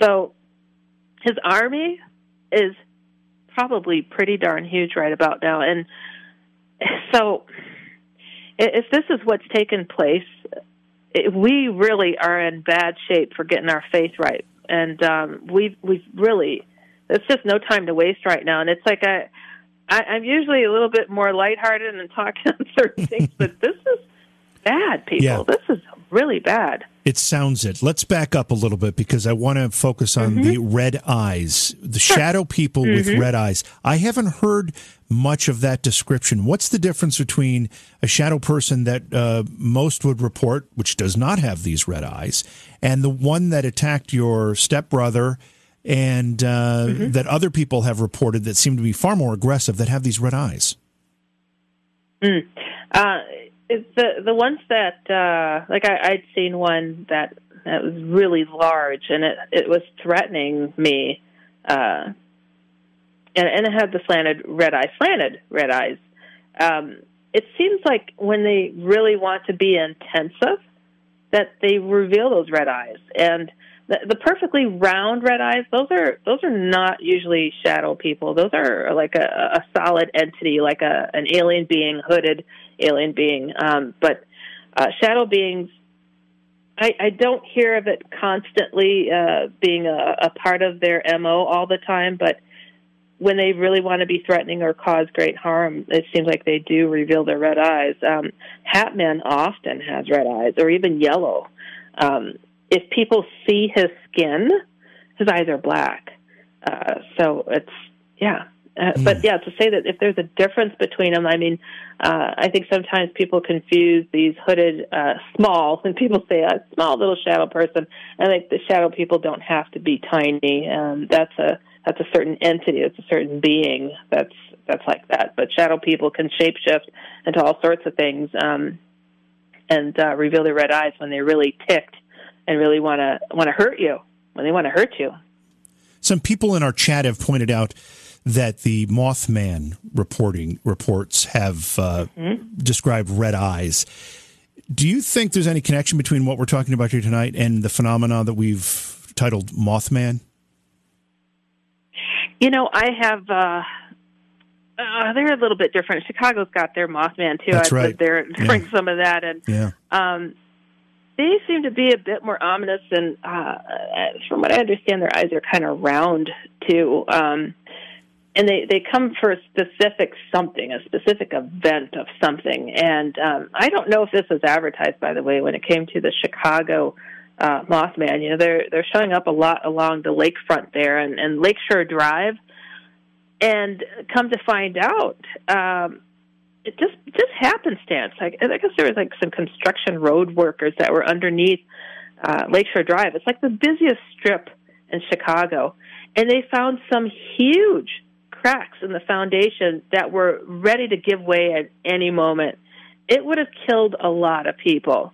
So his army is probably pretty darn huge right about now. And so if this is what's taken place, we really are in bad shape for getting our faith right. And um, we've we've really it's just no time to waste right now. And it's like I, I I'm usually a little bit more lighthearted and talking on certain things, but this is bad, people. Yeah. This is really bad. It sounds it. Let's back up a little bit because I want to focus on the red eyes, the shadow people with red eyes. I haven't heard much of that description. What's the difference between a shadow person that uh, most would report, which does not have these red eyes, and the one that attacked your stepbrother and uh, that other people have reported that seem to be far more aggressive that have these red eyes? Uh, the the ones that uh, like I, I'd seen one that that was really large and it it was threatening me, uh, and and it had the slanted red eyes, slanted red eyes. Um, it seems like when they really want to be intensive, that they reveal those red eyes and. The, the perfectly round red eyes, those are those are not usually shadow people. Those are like a, a solid entity, like a an alien being, hooded alien being. Um, but uh, shadow beings, I, I don't hear of it constantly uh, being a, a part of their mo all the time. But when they really want to be threatening or cause great harm, it seems like they do reveal their red eyes. Um, Hatman often has red eyes, or even yellow. Um, if people see his skin, his eyes are black. Uh, so it's yeah. Uh, But yeah, to say that if there's a difference between them, I mean, uh, I think sometimes people confuse these hooded uh, small, when people say a small little shadow person, I think the shadow people don't have to be tiny. Um, that's a that's a certain entity, it's a certain being that's that's like that. But shadow people can shapeshift into all sorts of things um, and uh, reveal their red eyes when they're really ticked and really want to want to hurt you when they want to hurt you. Some people in our chat have pointed out that the Mothman reporting reports have uh, described red eyes. Do you think there's any connection between what we're talking about here tonight and the phenomena that we've titled Mothman? You know, I have. Uh, uh, they're a little bit different. Chicago's got their Mothman too. That's I right. lived there and Yeah. some of that, and Yeah. um, they seem to be a bit more ominous. And uh, uh, from what I understand, their eyes are kind of round too. Um, and they they come for a specific something, a specific event of something. And um, I don't know if this was advertised, by the way, when it came to the Chicago uh, Mothman. You know, they're they're showing up a lot along the lakefront there and, and Lakeshore Drive. And come to find out, um, it just just happenstance. Like I guess there was like some construction road workers that were underneath uh, Lakeshore Drive. It's like the busiest strip in Chicago, and they found some huge cracks in the foundation that were ready to give way at any moment. It would have killed a lot of people,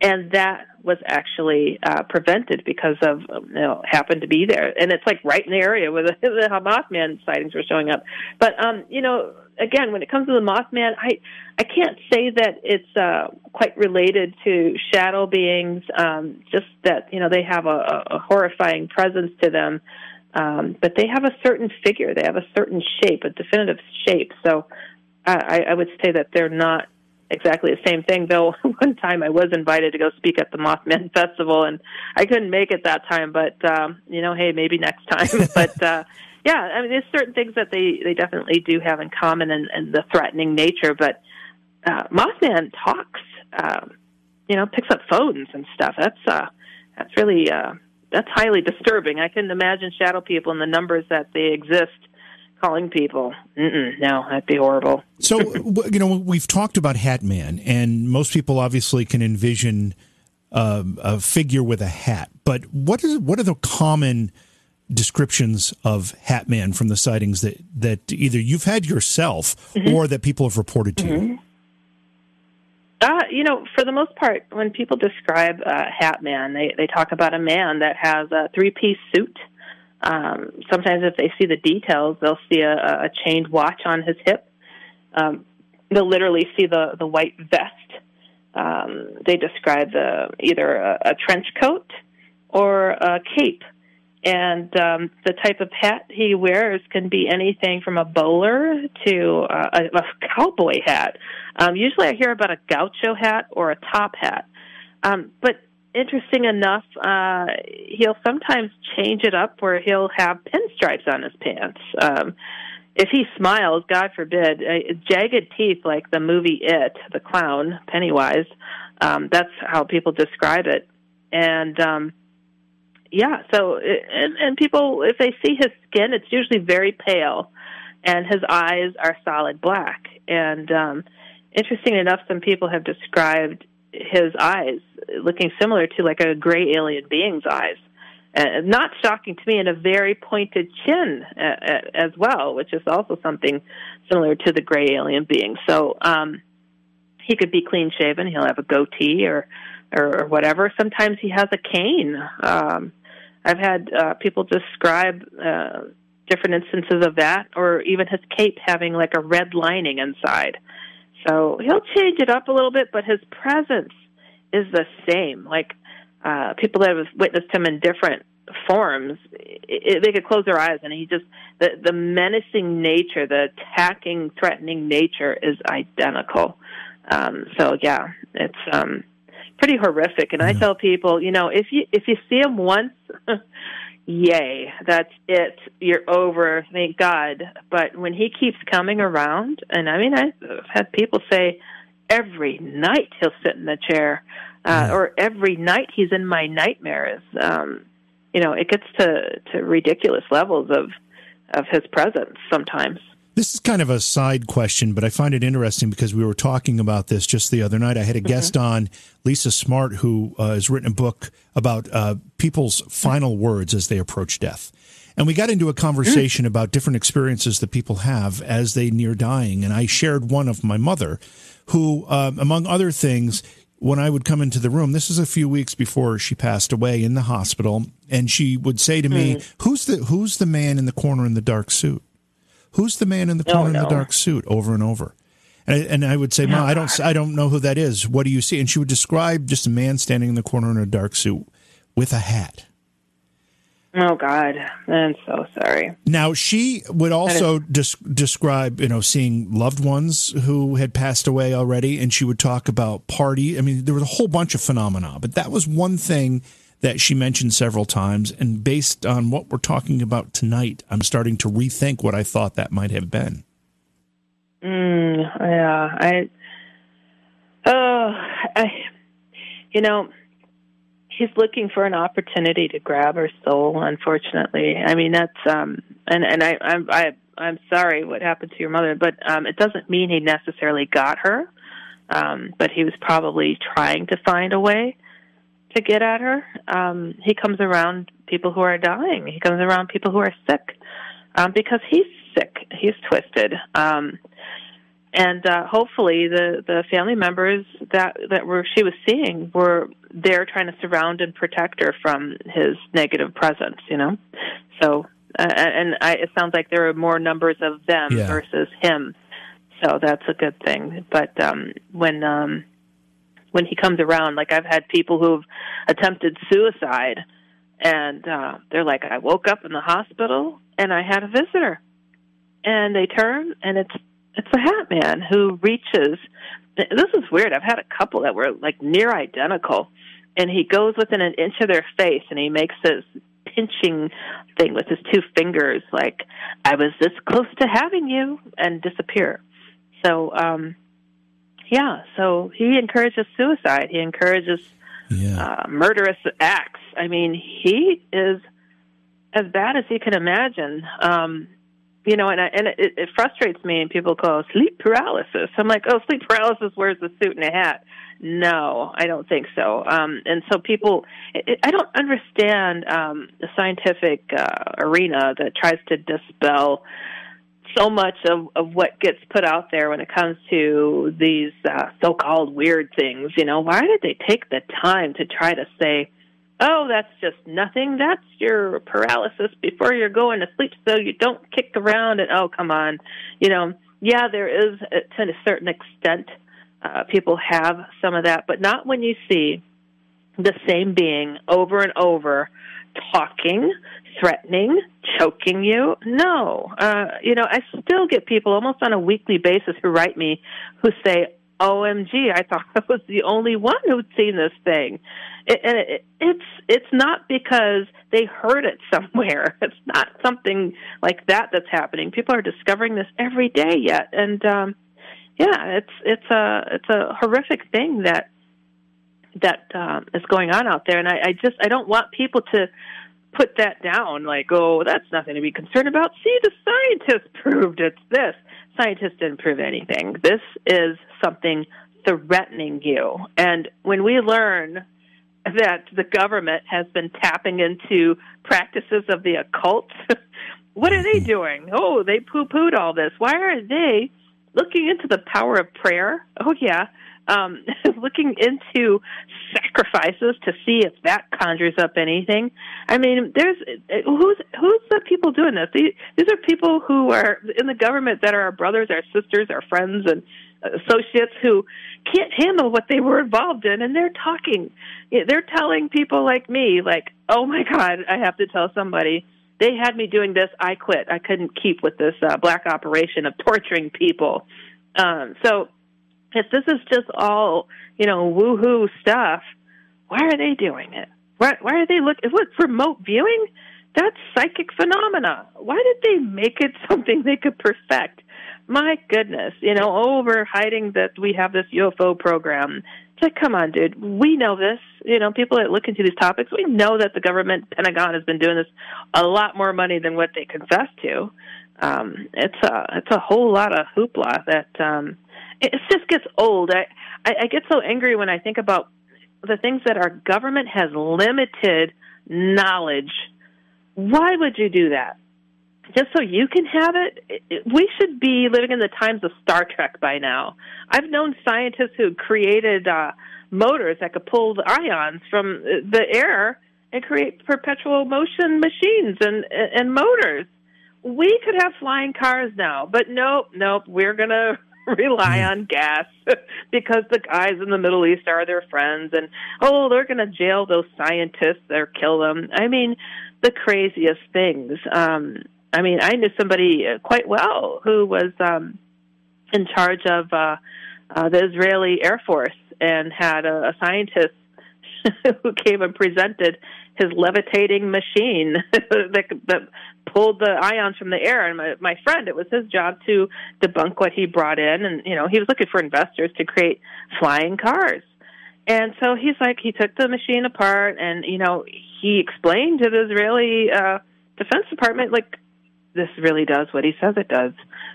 and that was actually uh, prevented because of um, you know happened to be there, and it's like right in the area where the, the Mothman sightings were showing up. But um, you know, again, when it comes to the Mothman, I I can't say that it's uh, quite related to shadow beings. Um, just that you know they have a, a horrifying presence to them, um, but they have a certain figure, they have a certain shape, a definitive shape. So I, I would say that they're not exactly the same thing. Though one time I was invited to go speak at the Mothman Festival, and I couldn't make it that time. But um, you know, hey, maybe next time. but uh, yeah, I mean, there's certain things that they they definitely do have in common, and, and the threatening nature. But uh, Mothman talks, um, you know, picks up phones and stuff. That's uh, that's really uh, that's highly disturbing. I couldn't imagine shadow people and the numbers that they exist calling people. Mm-mm, no, that'd be horrible. So, you know, we've talked about Hatman, and most people obviously can envision um, a figure with a hat. but what is what are the common descriptions of Hat Man from the sightings that that either you've had yourself mm-hmm. or that people have reported to mm-hmm. you? Uh, you know, for the most part, when people describe uh, Hat Man, they they talk about a man that has a three piece suit. Um, sometimes, if they see the details, they'll see a, a chained watch on his hip. Um, they'll literally see the the white vest. Um, they describe the either a, a trench coat or a cape and um, the type of hat he wears can be anything from a bowler to uh, a, a cowboy hat. Um, usually, I hear about a gaucho hat or a top hat, um, but interesting enough, uh, he'll sometimes change it up where he'll have pinstripes on his pants. Um, if he smiles, God forbid, uh, jagged teeth like the movie It, the clown Pennywise. Um, that's how people describe it, and um, yeah, so and and people if they see his skin, it's usually very pale, and his eyes are solid black. And um, interesting enough, some people have described his eyes looking similar to like a gray alien being's eyes. Uh, not shocking to me, and a very pointed chin uh, uh, as well, which is also something similar to the gray alien being. So um, he could be clean shaven. He'll have a goatee or or, or whatever. Sometimes he has a cane. Um, I've had uh, people describe uh, different instances of that, or even his cape having like a red lining inside. So he'll change it up a little bit, but his presence is the same. Like uh, people that have witnessed him in different forms, it, it, they could close their eyes, and he just the the menacing nature, the attacking, threatening nature is identical. Um, so yeah, it's um, pretty horrific. And I tell people, you know, if you if you see him once, yay, that's it. You're over. Thank God. But when he keeps coming around, and I mean, I've had people say every night he'll sit in the chair, uh, or every night he's in my nightmares. Um, you know, it gets to to ridiculous levels of of his presence sometimes. This is kind of a side question, but I find it interesting because we were talking about this just the other night. I had a guest mm-hmm. on, Lisa Smart, who uh, has written a book about uh, people's final words as they approach death. And we got into a conversation mm. about different experiences that people have as they near dying. And I shared one of my mother, who, uh, among other things, when I would come into the room, this is a few weeks before she passed away in the hospital, and she would say to me, mm. "Who's the Who's the man in the corner in the dark suit?" Who's the man in the corner oh, no. in the dark suit over and over? And I, and I would say, Ma, I don't, I don't know who that is. What do you see? And she would describe just a man standing in the corner in a dark suit with a hat. Oh God, I'm so sorry. Now she would also des- describe, you know, seeing loved ones who had passed away already, and she would talk about party. I mean, there was a whole bunch of phenomena, but that was one thing that she mentioned several times. And based on what we're talking about tonight, I'm starting to rethink what I thought that might have been. Mm, yeah, I, oh, I, you know, he's looking for an opportunity to grab her soul. Unfortunately, I mean that's um, and and I I'm I, I'm sorry what happened to your mother, but um, it doesn't mean he necessarily got her. Um, but he was probably trying to find a way to get at her. Um, he comes around people who are dying. He comes around people who are sick um, because he's sick. He's twisted. Um, and uh, hopefully, the the family members that that were she was seeing were there trying to surround and protect her from his negative presence. You know, so uh, and I, it sounds like there are more numbers of them yeah. versus him. So that's a good thing. But um, when um, when he comes around. Like I've had people who've attempted suicide and uh they're like I woke up in the hospital and I had a visitor. And they turn and it's it's the hat man who reaches this is weird. I've had a couple that were like near identical and he goes within an inch of their face and he makes this pinching thing with his two fingers like I was this close to having you and disappear. So um yeah, so he encourages suicide. He encourages yeah. uh, murderous acts. I mean, he is as bad as you can imagine. Um, you know, and I, and it, it frustrates me. And people call sleep paralysis. I'm like, oh, sleep paralysis wears a suit and a hat. No, I don't think so. Um, and so people, it, I don't understand um, the scientific uh, arena that tries to dispel so much of, of what gets put out there when it comes to these uh, so-called weird things. You know, why did they take the time to try to say, "Oh, that's just nothing. That's your paralysis before you're going to sleep, so you don't kick around." And oh, come on, you know, yeah, there is uh, to a certain extent uh, people have some of that, but not when you see the same being over and over talking, threatening, choking you. No. Uh, you know, I still get people almost on a weekly basis who write me who say, OMG, I thought I was the only one who'd seen this thing. It, and it, it's it's not because they heard it somewhere. It's not something like that that's happening. People are discovering this every day yet, and um, yeah, it's it's a it's a horrific thing that that um, is going on out there, and I, I just I don't want people to put that down like oh that's nothing to be concerned about. See, the scientists proved it's this. Scientists didn't prove anything. This is something threatening you, and when we learn that the government has been tapping into practices of the occult. what are they doing? Oh, they poo pooed all this. Why are they looking into the power of prayer. Oh yeah, um, looking into sacrifices to see if that conjures up anything. I mean, there's who's who's the people doing this? These, these are people who are in the government that are our brothers, our sisters, our friends, and associates who can't handle what they were involved in, and they're talking. They're telling people like me, like, "Oh my God, I have to tell somebody." they had me doing this. I quit. I couldn't keep with this uh, black operation of torturing people. Um, so if this is just all you know woohoo stuff, why are they doing it? Why, why are they look? What remote viewing? That's psychic phenomena. Why did they make it something they could perfect? My goodness, you know, over hiding that we have this UFO program it's like, come on, dude. We know this. You know, people that look into these topics, we know that the government, Pentagon, has been doing this a lot more money than what they confess to. Um, it's a it's a whole lot of hoopla that um, it, it just gets old. I, I I get so angry when I think about the things that our government has limited knowledge. Why would you do that? just so you can have it, we should be living in the times of Star Trek by now. I've known scientists who created uh, motors that could pull the ions from the air and create perpetual motion machines and and motors. We could have flying cars now, but nope, nope. We're gonna rely mm-hmm. on gas because the guys in the Middle East are their friends, and oh, they're gonna jail those scientists or kill them. I mean, the craziest things. Um, I mean, I knew somebody uh, quite well who was um, in charge of uh, uh, the Israeli Air Force and had a, a scientist who came and presented his levitating machine that, that pulled the ions from the air. And my, my friend, it was his job to debunk what he brought in, and you know he was looking for investors to create flying cars. And so he's like, he took the machine apart, and you know he explained to the Israeli uh, Defense Department like this really does what he says it does.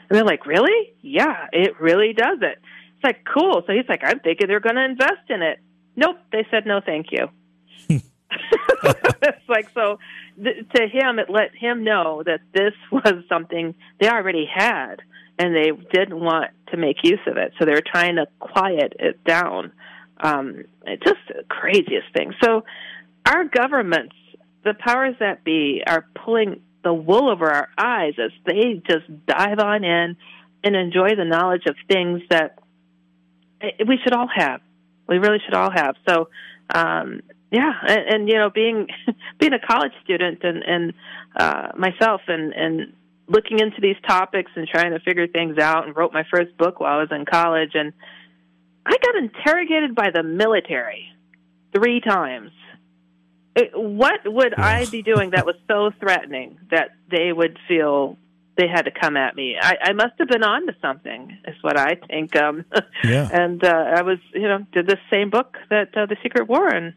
And they're like, really? Yeah, it really does it. It's like, cool. So he's like, I'm thinking they're going to invest in it. Nope. They said, no, thank you. it's like, so th- to him, it let him know that this was something they already had and they didn't want to make use of it. So they're trying to quiet it down. Um, it's just the craziest thing. So our governments, the powers that be, are pulling the wool over our eyes as they just dive on in and enjoy the knowledge of things that we should all have. We really should all have. So, um, yeah, and, and you know, being being a college student and and uh, myself and and looking into these topics and trying to figure things out, and wrote my first book while I was in college, and I got interrogated by the military three times what would I be doing that was so threatening that they would feel they had to come at me? I, I must have been on to something, is what I think. Um, yeah. And uh, I was, you know, did this same book that uh, The Secret War, and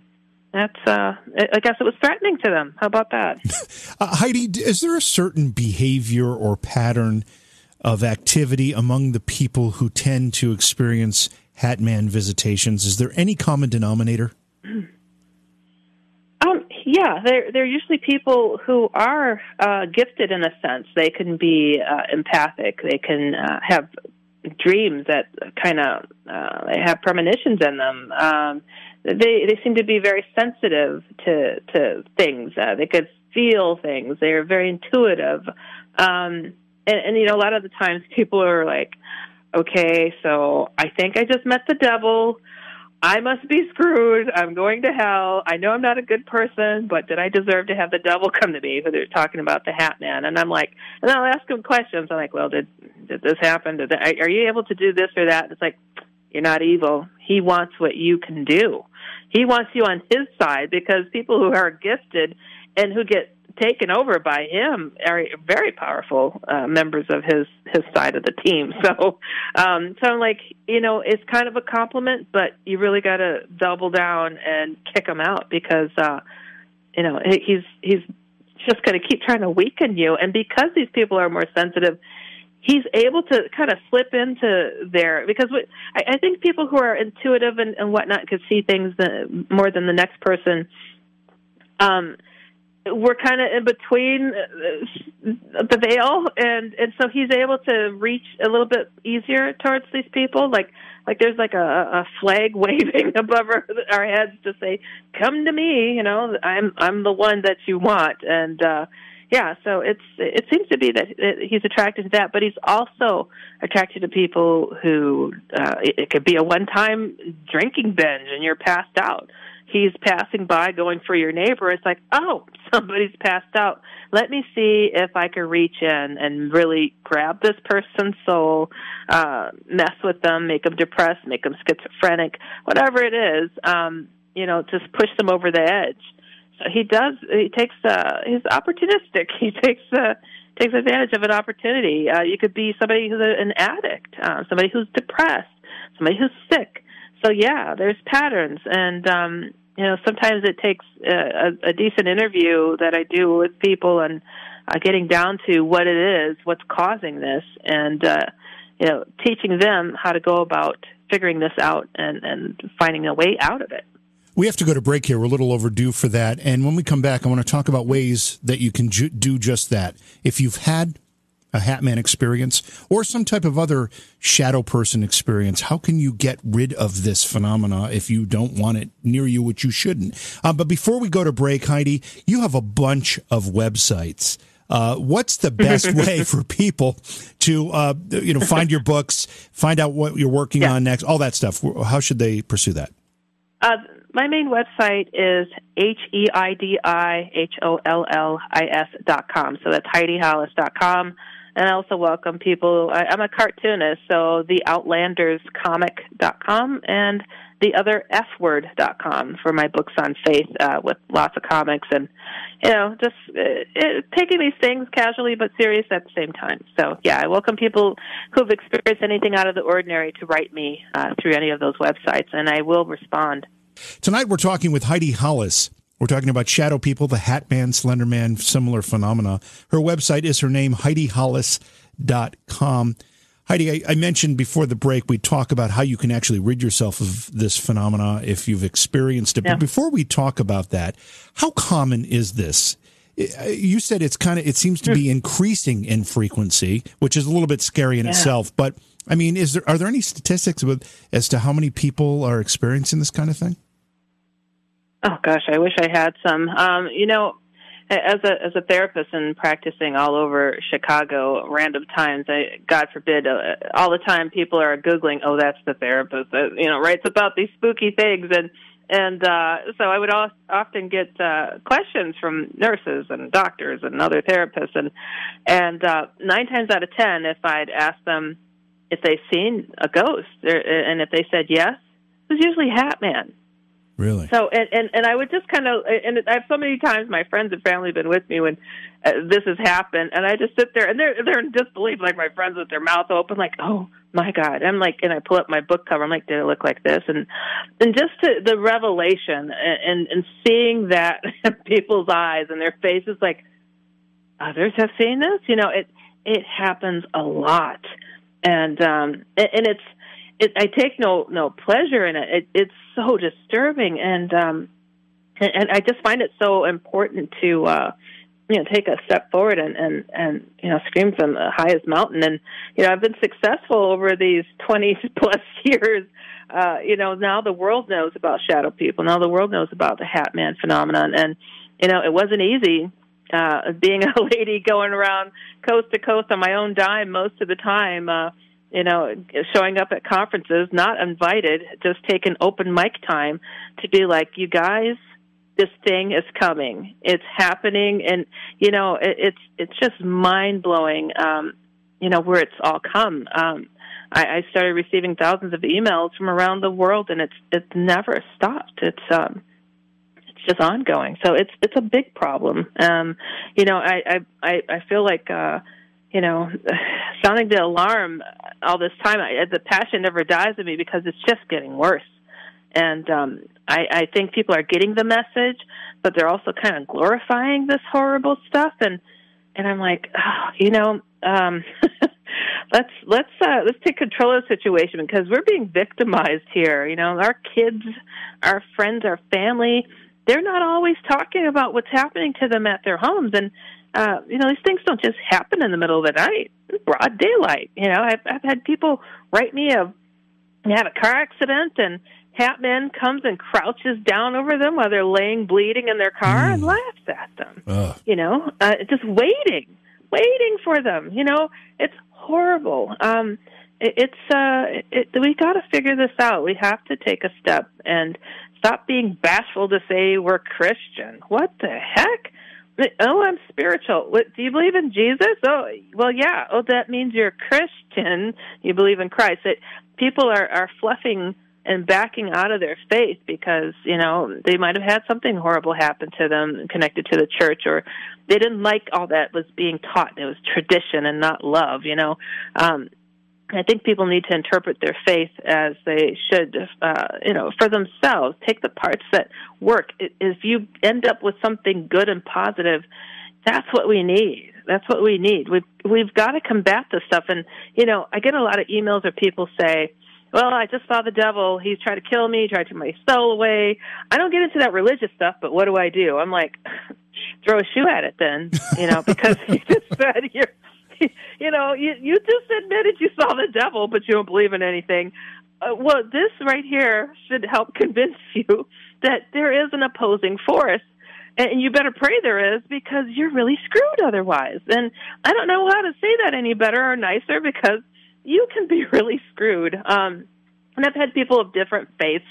that's uh, I guess it was threatening to them. How about that? uh, Heidi, is there a certain behavior or pattern of activity among the people who tend to experience Hatman visitations? Is there any common denominator? Um, yeah, they're they're usually people who are uh, gifted in a sense. They can be uh, empathic. They can uh, have dreams that kind of uh, have premonitions in them. Um, they they seem to be very sensitive to to things. Uh, they could feel things. They are very intuitive. Um, and, and you know, a lot of the times people are like, "Okay, so I think I just met the devil." I must be screwed. I'm going to hell. I know I'm not a good person, but did I deserve to have the devil come to me? They're talking about the Hat Man, and I'm like, and I'll ask them questions. I'm like, well, did did this happen? Did that, are you able to do this or that? it's like, you're not evil. He wants what you can do. He wants you on his side because people who are gifted and who get taken over by him are very powerful uh, members of his his side of the team. So, um, so I'm like, you know, it's kind of a compliment, but you really got to double down and kick him out because, uh, you know, he's he's just going to keep trying to weaken you, and because these people are more sensitive. He's able to kind of slip into there because we, I, I think people who are intuitive and, and whatnot could see things more than the next person. Um, we're kind of in between uh, the veil and and so he's able to reach a little bit easier towards these people like like there's like a a flag waving above our, our heads to say come to me you know i'm i'm the one that you want and uh yeah so it's it seems to be that he's attracted to that but he's also attracted to people who uh it, it could be a one time drinking binge and you're passed out he's passing by going for your neighbor it's like oh somebody's passed out. Let me see if i can reach in and really grab this person's soul uh mess with them make them depressed make them schizophrenic whatever it is um you know just push them over the edge. So he does he takes uh he's opportunistic. He takes uh takes advantage of an opportunity. Uh you could be somebody who's an addict uh somebody who's depressed somebody who's sick so yeah, there's patterns, and um, you know sometimes it takes a, a, decent interview that I do with people and uh, getting down to what it is, what's causing this, and uh, you know teaching them how to go about figuring this out and and finding a way out of it. We have to go to break here. We're a little overdue for that. And when we come back, I want to talk about ways that you can ju- do just that. If you've had a Hatman experience or some type of other shadow person experience, how can you get rid of this phenomena if you don't want it near you, which you shouldn't? Uh, but before we go to break, Heidi, you have a bunch of websites. Uh, what's the best way for people to, uh, you know, find your books, find out what you're working yeah. on next, all that stuff? How should they pursue that? Uh, my main website is H E I D I H O L L I S dot com. So that's HeidiHollis dot com and I also welcome people. I, I'm a cartoonist, so the OutlandersComic.com and the other F Word.com for my books on faith uh, with lots of comics and, you know, just uh, it, taking these things casually but serious at the same time. So, yeah, I welcome people who've experienced anything out of the ordinary to write me uh, through any of those websites, and I will respond. Tonight we're talking with Heidi Hollis. We're talking about shadow people, the Hat Man, Slender Man, similar phenomena. Her website is her name, HeidiHollis.com. Heidi, I, I, mentioned before the break, we talk about how you can actually rid yourself of this phenomena if you've experienced it. Yeah. But before we talk about that, how common is this? You said it's kind of, it seems to be hmm. increasing in frequency, which is a little bit scary in yeah. itself. But I mean, is there, are there any statistics with, as to how many people are experiencing this kind of thing? Oh gosh, I wish I had some. Um, you know, as a as a therapist and practicing all over Chicago, random times, I God forbid, uh, all the time people are googling, "Oh, that's the therapist," that, you know, writes about these spooky things, and and uh, so I would often get uh, questions from nurses and doctors and other therapists, and and uh, nine times out of ten, if I'd ask them if they've seen a ghost, and if they said yes, it was usually Hat Man Really? So, and, and, and I would just kind of, and I have so many times my friends and family have been with me when uh, this has happened, and I just sit there and they're, they're in disbelief, like my friends with their mouth open, like, oh my God. I'm like, and I pull up my book cover, I'm like, did it look like this? And, and just to, the revelation and, and, and seeing that in people's eyes and their faces, like, others have seen this, you know, it, it happens a lot. And, um, and, and it's, it, I take no no pleasure in it. it it's so disturbing, and um, and, and I just find it so important to uh, you know take a step forward and and and you know scream from the highest mountain. And you know I've been successful over these twenty plus years. Uh, you know now the world knows about shadow people. Now the world knows about the Hat Man phenomenon, and you know it wasn't easy uh, being a lady going around coast to coast on my own dime most of the time. Uh, you know, showing up at conferences, not invited, just taking open mic time to be like, you guys, this thing is coming. It's happening, and you know, it, it's it's just mind blowing. Um, you know where it's all come. Um, I, I started receiving thousands of emails from around the world, and it's it's never stopped. It's um, it's just ongoing. So it's it's a big problem. Um, you know, I I I, I feel like. Uh, you know, sounding the alarm all this time. I, the passion never dies in me because it's just getting worse. And um, I, I think people are getting the message, but they're also kind of glorifying this horrible stuff. And and I'm like, oh, you know, um, let's let's uh, let's take control of the situation because we're being victimized here. You know, our kids, our friends, our family. They're not always talking about what's happening to them at their homes, and uh, you know, these things don't just happen in the middle of the night, It's broad daylight. You know, I've, I've had people write me of had a car accident and Hatman comes and crouches down over them while they're laying bleeding in their car mm. and laughs at them. Ugh. You know, uh, just waiting, waiting for them. You know, it's horrible. Um, it, it's uh, it, we got to figure this out. We have to take a step and stop being bashful to say we're Christian. What the heck? Oh, I'm spiritual. What, do you believe in Jesus? Oh, well, yeah. Oh, that means you're Christian. You believe in Christ. It, people are are fluffing and backing out of their faith because you know they might have had something horrible happen to them connected to the church, or they didn't like all that was being taught. It was tradition and not love. You know, um, I think people need to interpret their faith as they should, uh, you know, for themselves. Take the parts that work. If you end up with something good and positive, that's what we need. That's what we need. We've we've got to combat this stuff. And you know, I get a lot of emails where people say, "Well, I just saw the devil. He's trying to kill me. He tried to take my soul away." I don't get into that religious stuff, but what do I do? I'm like, throw a shoe at it, then, you know, because you just said you're you know, you you just admitted you saw the devil, but you don't believe in anything. Uh, well, this right here should help convince you that there is an opposing force, and you better pray there is because you're really screwed otherwise. And I don't know how to say that any better or nicer because you can be really screwed. Um, and I've had people of different faiths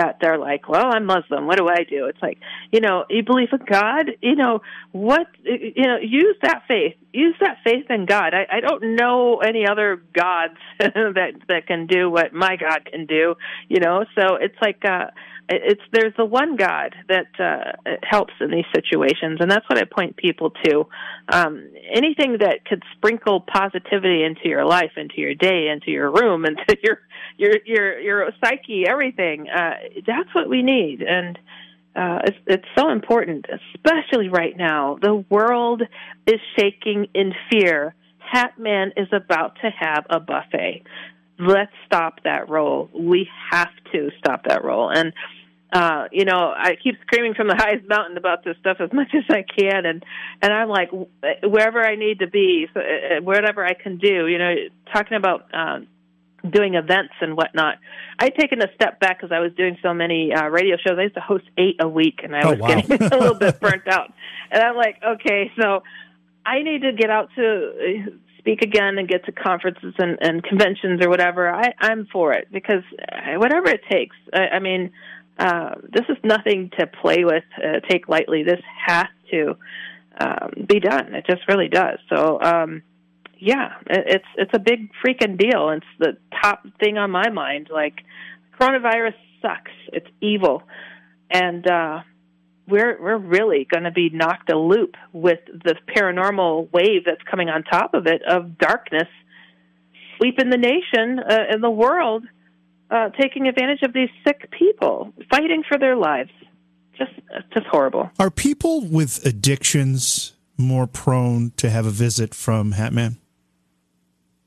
that they're like, well, I'm Muslim. What do I do? It's like, you know, you believe in God. You know, what, you know, use that faith. Use that faith in God. I, I don't know any other gods that that can do what my God can do. You know, so it's like, uh, it's there's the one God that uh, helps in these situations, and that's what I point people to. Um, anything that could sprinkle positivity into your life, into your day, into your room, into your your your your psyche, everything. Uh, that's what we need, and uh, it's, it's so important, especially right now. The world is shaking in fear. Hatman is about to have a buffet. Let's stop that roll. We have to stop that roll, and uh, you know, I keep screaming from the highest mountain about this stuff as much as I can, and and I'm like wherever I need to be, so, uh, whatever I can do. You know, talking about uh, doing events and whatnot. I'd taken a step back because I was doing so many uh, radio shows. I used to host eight a week, and I oh, was wow. getting a little bit burnt out. And I'm like, okay, so I need to get out to uh, speak again and get to conferences and, and conventions or whatever. I, I'm for it because uh, whatever it takes. I, I mean uh, this is nothing to play with, uh, take lightly. This has to um, be done. It just really does. So, um, yeah, it's it's a big freaking deal. It's the top thing on my mind. Like, coronavirus sucks. It's evil. and uh, we're we're really going to be knocked a loop with the paranormal wave that's coming on top of it of darkness sweeping the nation uh, and the world, uh, taking advantage of these sick people fighting for their lives. Just just horrible. Are people with addictions more prone to have a visit from Hatman?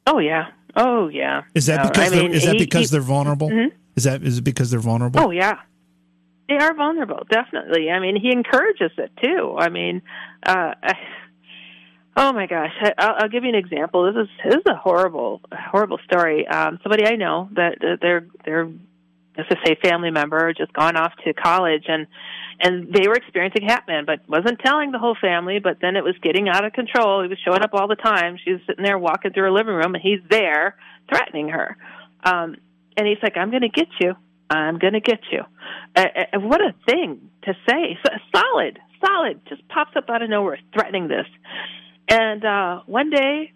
Oh yeah. Oh yeah. Is that Uh, because I they're, mean, is that he- because he- they're vulnerable? Mhm. Is that is it because they're vulnerable? Oh yeah, they are vulnerable. Definitely. I mean, he encourages it too. I mean, uh, I, oh my gosh, I, I'll, I'll give you an example. This is this is a horrible, horrible story. Um, somebody I know that that they're they're let's just say family member just gone off to college and and they were experiencing Hatman, but wasn't telling the whole family. But then it was getting out of control. He was showing up all the time. She was sitting there walking through her living room, and he's there threatening her. Um, and he's like, "I'm going to get you. I'm going to get you." Uh, uh, what a thing to say! So, solid, solid, just pops up out of nowhere, threatening this. And uh, one day,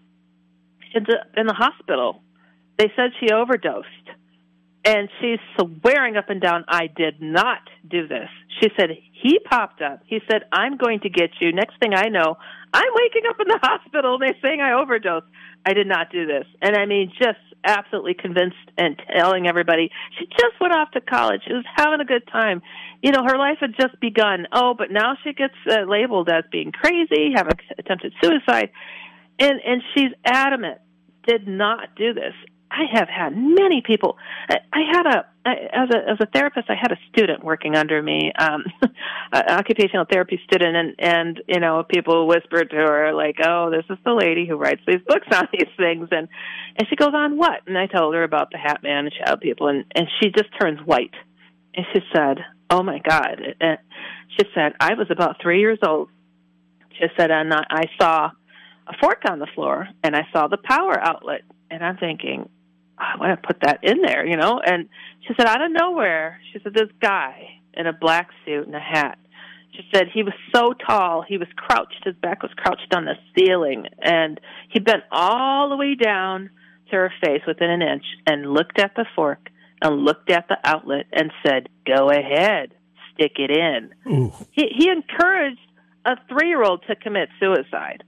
in the in the hospital, they said she overdosed, and she's swearing up and down, "I did not do this." She said he popped up. He said, "I'm going to get you." Next thing I know, I'm waking up in the hospital. and They're saying I overdosed. I did not do this, and I mean, just absolutely convinced and telling everybody she just went off to college. She was having a good time. You know, her life had just begun. Oh, but now she gets uh, labeled as being crazy, having attempted suicide, and and she's adamant did not do this. I have had many people. I, I had a I, as a as a therapist. I had a student working under me, um, occupational therapy student, and and you know people whispered to her like, "Oh, this is the lady who writes these books on these things," and and she goes on what? And I told her about the Hat Man and Shadow People, and and she just turns white, and she said, "Oh my God!" And she said, "I was about three years old." She said, and I saw a fork on the floor, and I saw the power outlet, and I'm thinking, Oh, I want to put that in there, you know. And she said, out of nowhere, she said, this guy in a black suit and a hat. She said he was so tall, he was crouched. His back was crouched on the ceiling, and he bent all the way down to her face within an inch and looked at the fork and looked at the outlet and said, "Go ahead, stick it in." Ooh. He, he encouraged a three-year-old to commit suicide.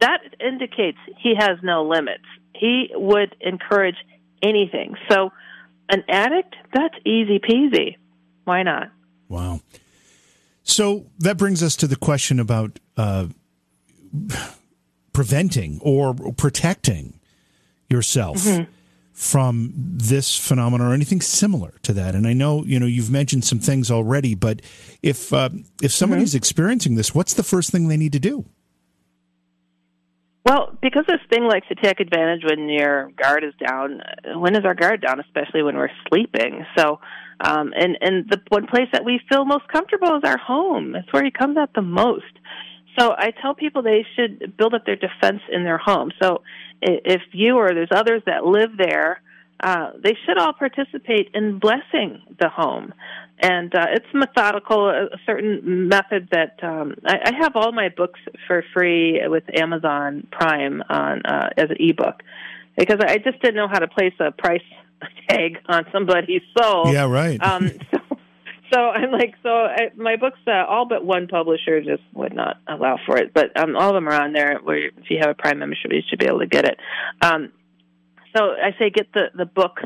That indicates he has no limits. He would encourage anything. So, an addict, that's easy peasy. Why not? Wow. So that brings us to the question about uh, preventing or protecting yourself from this phenomenon or anything similar to that. And I know you know you've mentioned some things already, but if uh, if somebody's experiencing this, what's the first thing they need to do? Well, because this thing likes to take advantage when your guard is down. When is our guard down? Especially when we're sleeping. So, um, and and the one place that we feel most comfortable is our home. That's where he comes at the most. So I tell people they should build up their defense in their home. So if you or there's others that live there, uh, they should all participate in blessing the home. And uh, it's methodical, a, certain method that um, I, I have all my books for free with Amazon Prime on uh, as an ebook because I just didn't know how to place a price tag on somebody's soul. Yeah, right. Um, so, so I'm like, so I, my books, uh, all but one publisher just would not allow for it, but um, all of them are on there. Where if you have a Prime membership, you should be able to get it. Um, so I say get the the book,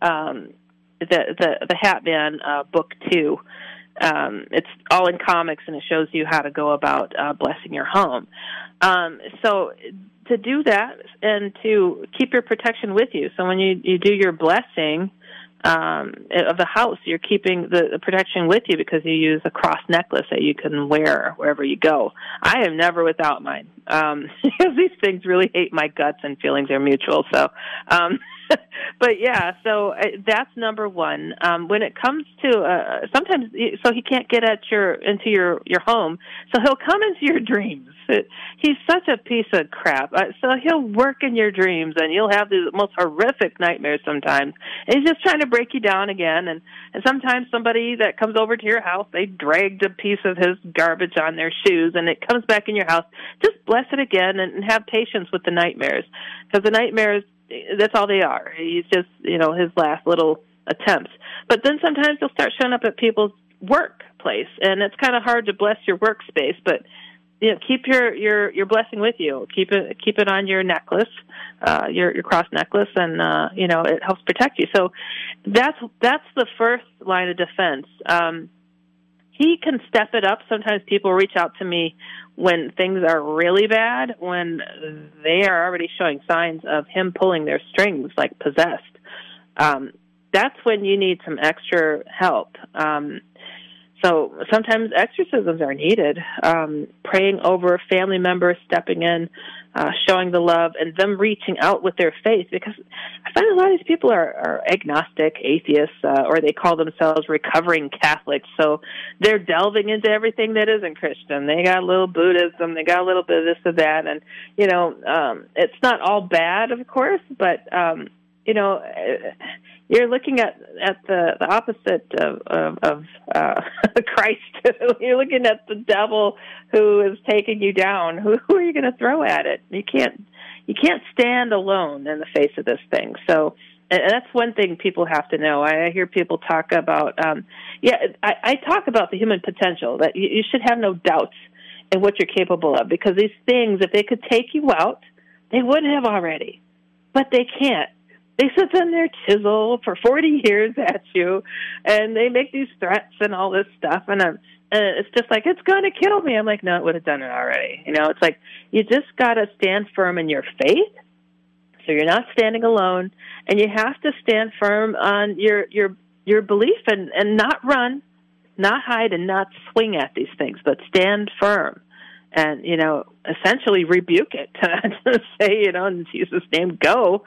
um, the the the Hat Man uh, book two. Um, it's all in comics and it shows you how to go about uh, blessing your home. Um, so to do that and to keep your protection with you. So when you you do your blessing um, of the house, you're keeping the, the protection with you because you use a cross necklace that you can wear wherever you go. I am never without mine um, because these things really hate my guts and feelings are mutual. So, um, but yeah, so uh, that's number one. Um, when it comes to uh, sometimes, so he can't get at your into your your home, so he'll come into your dreams. He's such a piece of crap. Uh, so he'll work in your dreams, and you'll have the most horrific nightmares sometimes. And he's just trying to break you down again. And and sometimes somebody that comes over to your house, they dragged a piece of his garbage on their shoes, and it comes back in your house. Just bless it again, and, and have patience with the nightmares, because the nightmares that's all they are. He's just, you know, his last little attempts. But then sometimes they'll start showing up at people's work workplace, and it's kind of hard to bless your workspace, but you know, keep your your your blessing with you. Keep it keep it on your necklace, uh, your your cross necklace, and uh, you know it helps protect you. So that's that's the first line of defense. Um, he can step it up. Sometimes people reach out to me when things are really bad, when they are already showing signs of him pulling their strings, like possessed. Um, that's when you need some extra help. Um, so sometimes exorcisms are needed. Um, praying over family members, stepping in, uh, showing the love, and them reaching out with their faith. Because I find a lot of these people are, are agnostic, atheists, uh, or they call themselves recovering Catholics. So they're delving into everything that isn't Christian. They got a little Buddhism, they got a little bit of this or that, and you know, um, it's not all bad, of course, but um, you know you're looking at at the the opposite of of, of uh, Christ. you're looking at the devil who is taking you down. Who, who are you going to throw at it? You can't you can't stand alone in the face of this thing. So. And that's one thing people have to know. I hear people talk about, um, yeah, I, I talk about the human potential that you, you should have no doubts in what you're capable of because these things, if they could take you out, they would have already, but they can't they sit in their chisel for 40 years at you and they make these threats and all this stuff and I'm it's just like it's going to kill me. I'm like, no, it would have done it already. You know, it's like you just got to stand firm in your faith. So you're not standing alone, and you have to stand firm on your your your belief and and not run, not hide, and not swing at these things, but stand firm, and you know, essentially rebuke it say, you know, in Jesus' name, go,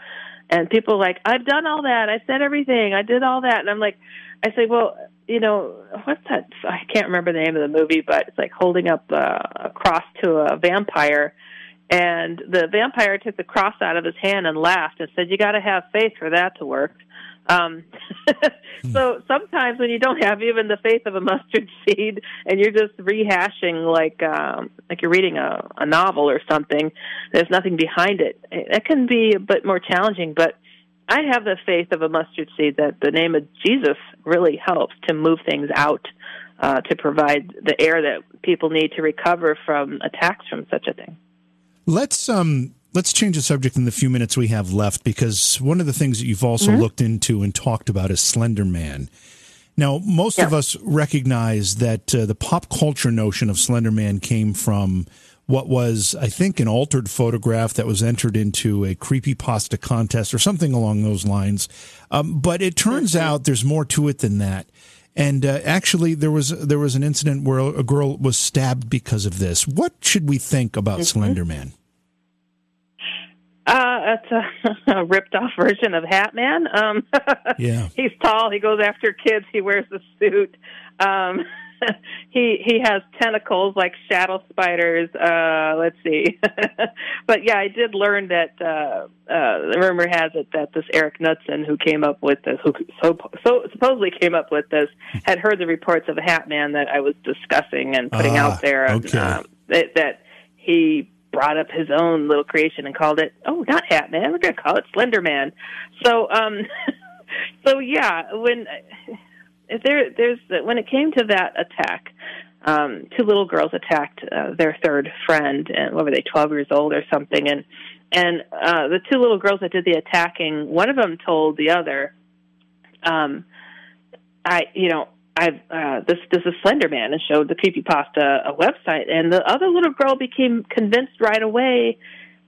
and people like, I've done all that. I said everything. I did all that. And I'm like, I say, well, you know, what's that? I can't remember the name of the movie, but it's like holding up uh, a cross to a vampire. And the vampire took the cross out of his hand and laughed and said, "You got to have faith for that to work." Um, so sometimes when you don't have even the faith of a mustard seed and you're just rehashing like um, like you're reading a, a novel or something, there's nothing behind it. That can be a bit more challenging, but I have the faith of a mustard seed that the name of Jesus really helps to move things out, uh, to provide the air that people need to recover from attacks from such a thing. Let's um let's change the subject in the few minutes we have left because one of the things that you've also mm-hmm. looked into and talked about is Slender Man. Now, most yeah. of us recognize that uh, the pop culture notion of Slender Man came from what was, I think, an altered photograph that was entered into a creepy pasta contest or something along those lines. Um, but it turns mm-hmm. out there's more to it than that. And uh, actually, there was there was an incident where a girl was stabbed because of this. What should we think about mm-hmm. Slender Man? Uh, it's a, a ripped off version of Hat Man. Um, yeah, he's tall. He goes after kids. He wears a suit. Um, he he has tentacles like shadow spiders. Uh, let's see, but yeah, I did learn that uh, uh, the rumor has it that this Eric Knudsen, who came up with this, who so, so supposedly came up with this, had heard the reports of a Hat Man that I was discussing and putting uh, out there. Okay. And, um, that, that he brought up his own little creation and called it oh not hat man we're going to call it slender man. So um so yeah when there there's when it came to that attack um two little girls attacked uh, their third friend and what were they 12 years old or something and and uh the two little girls that did the attacking one of them told the other um i you know I've uh, this this is Slender Man and showed the creepypasta a website, and the other little girl became convinced right away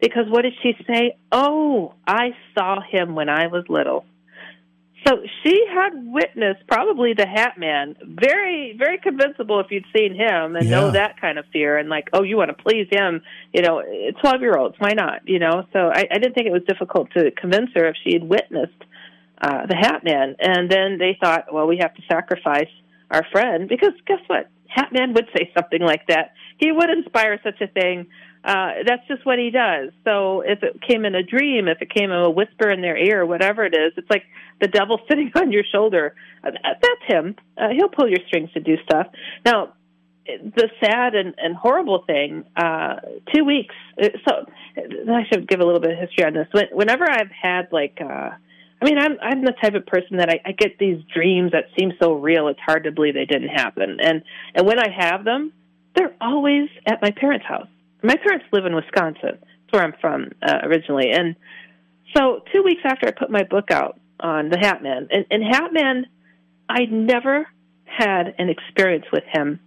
because what did she say? Oh, I saw him when I was little. So she had witnessed probably the Hat Man, very very convincible if you'd seen him and yeah. know that kind of fear and like, oh, you want to please him, you know, twelve year olds, why not, you know? So I, I didn't think it was difficult to convince her if she had witnessed uh, the Hat Man, and then they thought, well, we have to sacrifice our friend because guess what? Hat Man would say something like that. He would inspire such a thing. Uh, that's just what he does. So if it came in a dream, if it came in a whisper in their ear, whatever it is, it's like the devil sitting on your shoulder. Uh, that's him. Uh, he'll pull your strings to do stuff. Now, the sad and, and horrible thing, uh, two weeks. Uh, so I should give a little bit of history on this. When, whenever I've had like, uh, I mean, I'm I'm the type of person that I, I get these dreams that seem so real. It's hard to believe they didn't happen. And and when I have them, they're always at my parents' house. My parents live in Wisconsin. That's where I'm from uh, originally. And so, two weeks after I put my book out on the Hat Man, and, and Hat Man, I never had an experience with him.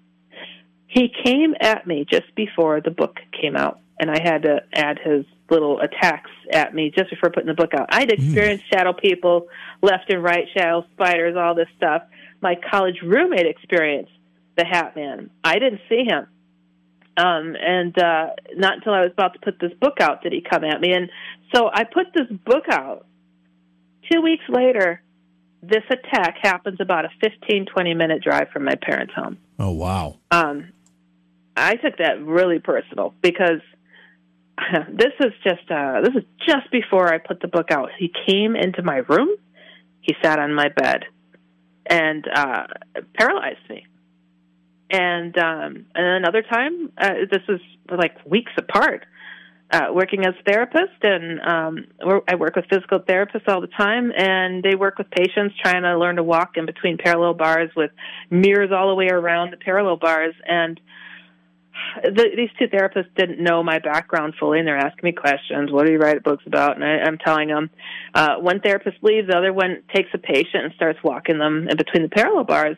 He came at me just before the book came out, and I had to add his little attacks at me just before putting the book out. I'd hmm. experienced mm. shadow people left and right, shadow spiders, all this stuff. My college roommate experienced the Hat Man. I didn't see him. Um, and uh, not until I was about to put this book out did he come at me. And so I put this book out. Two weeks later, this attack happens about a 15, 20 minute drive from my parents' home. Oh, wow. Um, I took that really personal because this is just uh, this is just before I put the book out. He came into my room. He sat on my bed and uh, paralyzed me. And um, and another time, uh, this is like weeks apart. Uh, working as a therapist, and um, I work with physical therapists all the time, and they work with patients trying to learn to walk in between parallel bars with mirrors all the way around the parallel bars. And the, these two therapists didn't know my background fully, and they're asking me questions. What do you write books about? And I, I'm telling them. Uh, one therapist leaves, the other one takes a patient and starts walking them in between the parallel bars.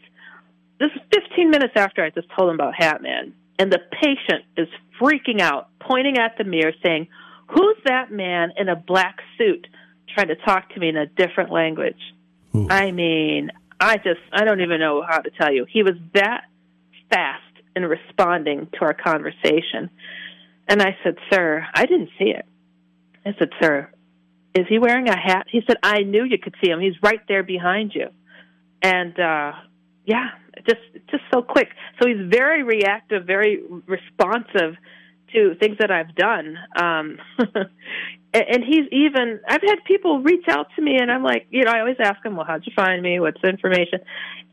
This is 15 minutes after I just told them about Hatman, and the patient is freaking out, pointing at the mirror, saying, "Who's that man in a black suit trying to talk to me in a different language?" Ooh. I mean, I just I don't even know how to tell you. He was that fast in responding to our conversation. And I said, Sir, I didn't see it. I said, Sir, is he wearing a hat? He said, I knew you could see him. He's right there behind you. And uh yeah, just just so quick. So he's very reactive, very responsive to things that I've done. Um and he's even I've had people reach out to me and I'm like, you know, I always ask them, Well, how'd you find me? What's the information?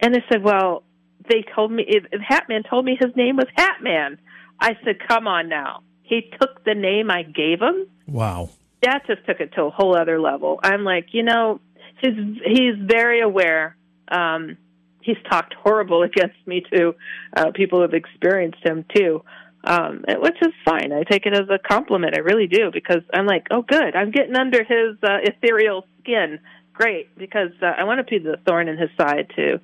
And they said, Well, they told me Hatman told me his name was Hatman. I said, "Come on now." He took the name I gave him. Wow. That just took it to a whole other level. I'm like, you know, he's he's very aware. Um, he's talked horrible against me to uh, people who've experienced him too, um, which is fine. I take it as a compliment. I really do because I'm like, oh, good. I'm getting under his uh, ethereal skin. Great, because uh, I want to be the thorn in his side too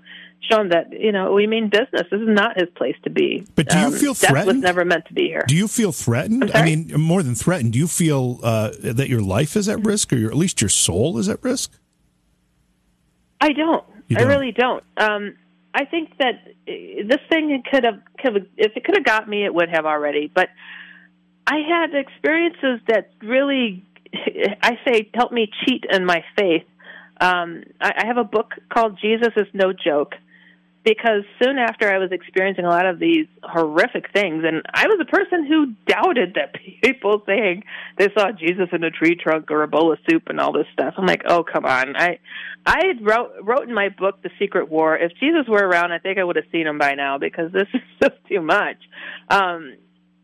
shown that you know we mean business. This is not his place to be. But do you um, feel threatened? Death was never meant to be here. Do you feel threatened? I mean, more than threatened. Do you feel uh, that your life is at risk, or your, at least your soul is at risk? I don't. don't. I really don't. Um, I think that uh, this thing could have, could have, if it could have got me, it would have already. But I had experiences that really, I say, helped me cheat in my faith. Um, I, I have a book called Jesus is No Joke because soon after I was experiencing a lot of these horrific things, and I was a person who doubted that people saying they saw Jesus in a tree trunk or a bowl of soup and all this stuff. I'm like, oh come on! I I wrote wrote in my book The Secret War. If Jesus were around, I think I would have seen him by now because this is just too much. Um,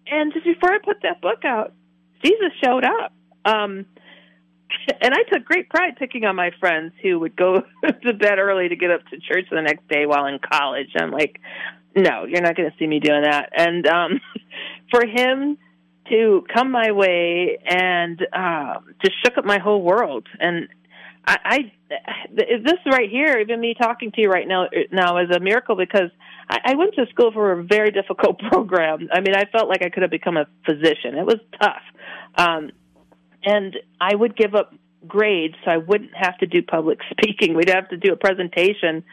and just before I put that book out, Jesus showed up. Um, and I took great pride picking on my friends who would go to bed early to get up to church the next day while in college. I'm like, no, you're not going to see me doing that. And um, for him to come my way and uh, just shook up my whole world. And I, I this right here, even me talking to you right now, now is a miracle because I, I went to school for a very difficult program. I mean, I felt like I could have become a physician. It was tough. Um, and I would give up grades so I wouldn't have to do public speaking. We'd have to do a presentation.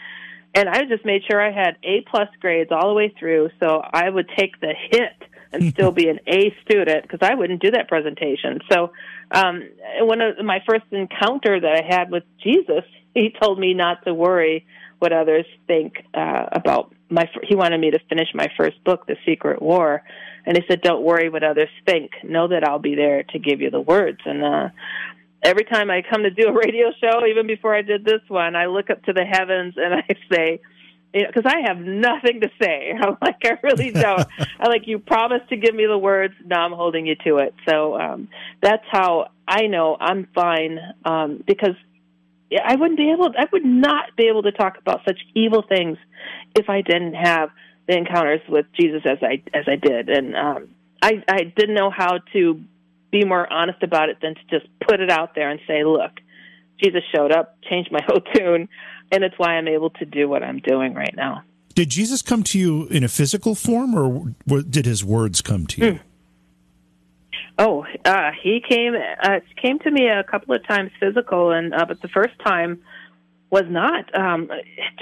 And I just made sure I had A plus grades all the way through so I would take the hit and still be an A student because I wouldn't do that presentation. So, um, one of my first encounter that I had with Jesus, he told me not to worry what others think uh, about my. He wanted me to finish my first book, The Secret War, and he said, "Don't worry what others think. Know that I'll be there to give you the words." And uh, every time I come to do a radio show, even before I did this one, I look up to the heavens and I say, because I have nothing to say. I'm like, I really don't. I like you promised to give me the words. Now I'm holding you to it. So um, that's how I know I'm fine um, because I wouldn't be able. I would not be able to talk about such evil things if I didn't have the encounters with Jesus as I as I did, and um, I I didn't know how to be more honest about it than to just put it out there and say, look, Jesus showed up, changed my whole tune, and it's why I'm able to do what I'm doing right now. Did Jesus come to you in a physical form, or did his words come to you? Mm. Oh, uh, he came uh, came to me a couple of times physical, and uh, but the first time was not um,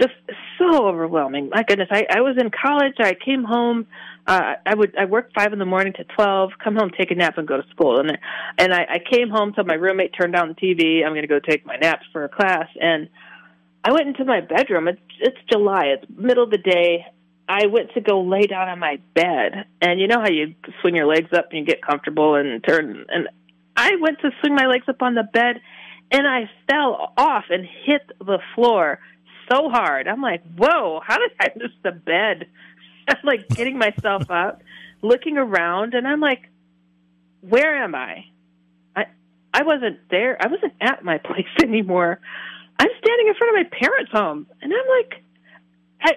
just so overwhelming. My goodness, I, I was in college. I came home. Uh, I would I worked five in the morning to twelve. Come home, take a nap, and go to school. And and I, I came home, so my roommate turned down the TV. I'm going to go take my naps for a class, and I went into my bedroom. It's it's July. It's middle of the day. I went to go lay down on my bed, and you know how you swing your legs up and you get comfortable and turn. And I went to swing my legs up on the bed, and I fell off and hit the floor so hard. I'm like, "Whoa! How did I miss the bed?" I'm like getting myself up, looking around, and I'm like, "Where am I?" I I wasn't there. I wasn't at my place anymore. I'm standing in front of my parents' home, and I'm like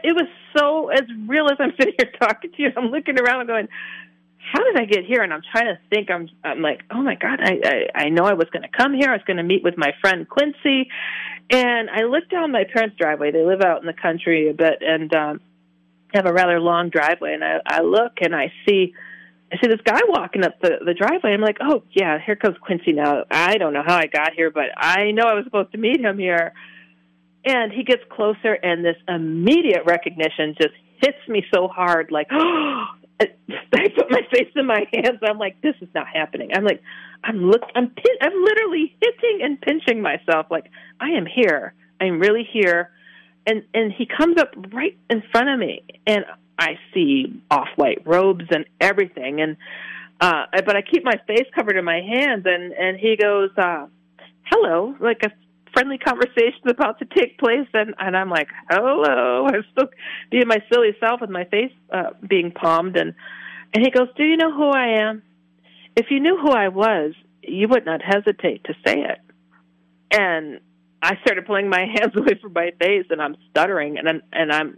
it was so as real as I'm sitting here talking to you. I'm looking around and going, "How did I get here?" And I'm trying to think. I'm I'm like, "Oh my God! I I, I know I was going to come here. I was going to meet with my friend Quincy." And I look down my parents' driveway. They live out in the country a bit and um, have a rather long driveway. And I I look and I see. I see this guy walking up the the driveway. I'm like, oh yeah, here comes Quincy now. I don't know how I got here, but I know I was supposed to meet him here. And he gets closer, and this immediate recognition just hits me so hard. Like, oh, I put my face in my hands. I'm like, this is not happening. I'm like, I'm look, I'm, pin- I'm literally hitting and pinching myself. Like, I am here. I'm really here. And and he comes up right in front of me, and I see off-white robes and everything. And uh, but I keep my face covered in my hands, and and he goes, uh, "Hello," like a friendly conversation about to take place, and and I'm like, hello, I'm still being my silly self with my face uh, being palmed, and and he goes, do you know who I am? If you knew who I was, you would not hesitate to say it. And I started pulling my hands away from my face, and I'm stuttering, and I'm, and I'm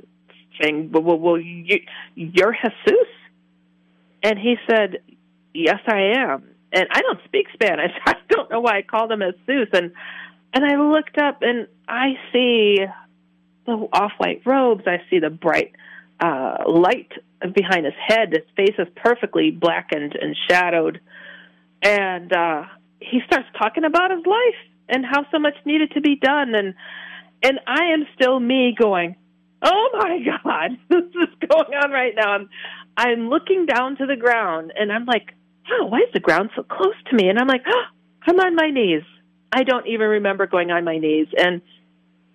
saying, well, well, well you, you're Jesus. And he said, yes, I am. And I don't speak Spanish. I don't know why I called him Jesus. And and I looked up and I see the off white robes. I see the bright uh, light behind his head. His face is perfectly blackened and shadowed. And uh, he starts talking about his life and how so much needed to be done. And and I am still me going, oh my God, this is going on right now. I'm, I'm looking down to the ground and I'm like, oh, why is the ground so close to me? And I'm like, oh, I'm on my knees. I don't even remember going on my knees. And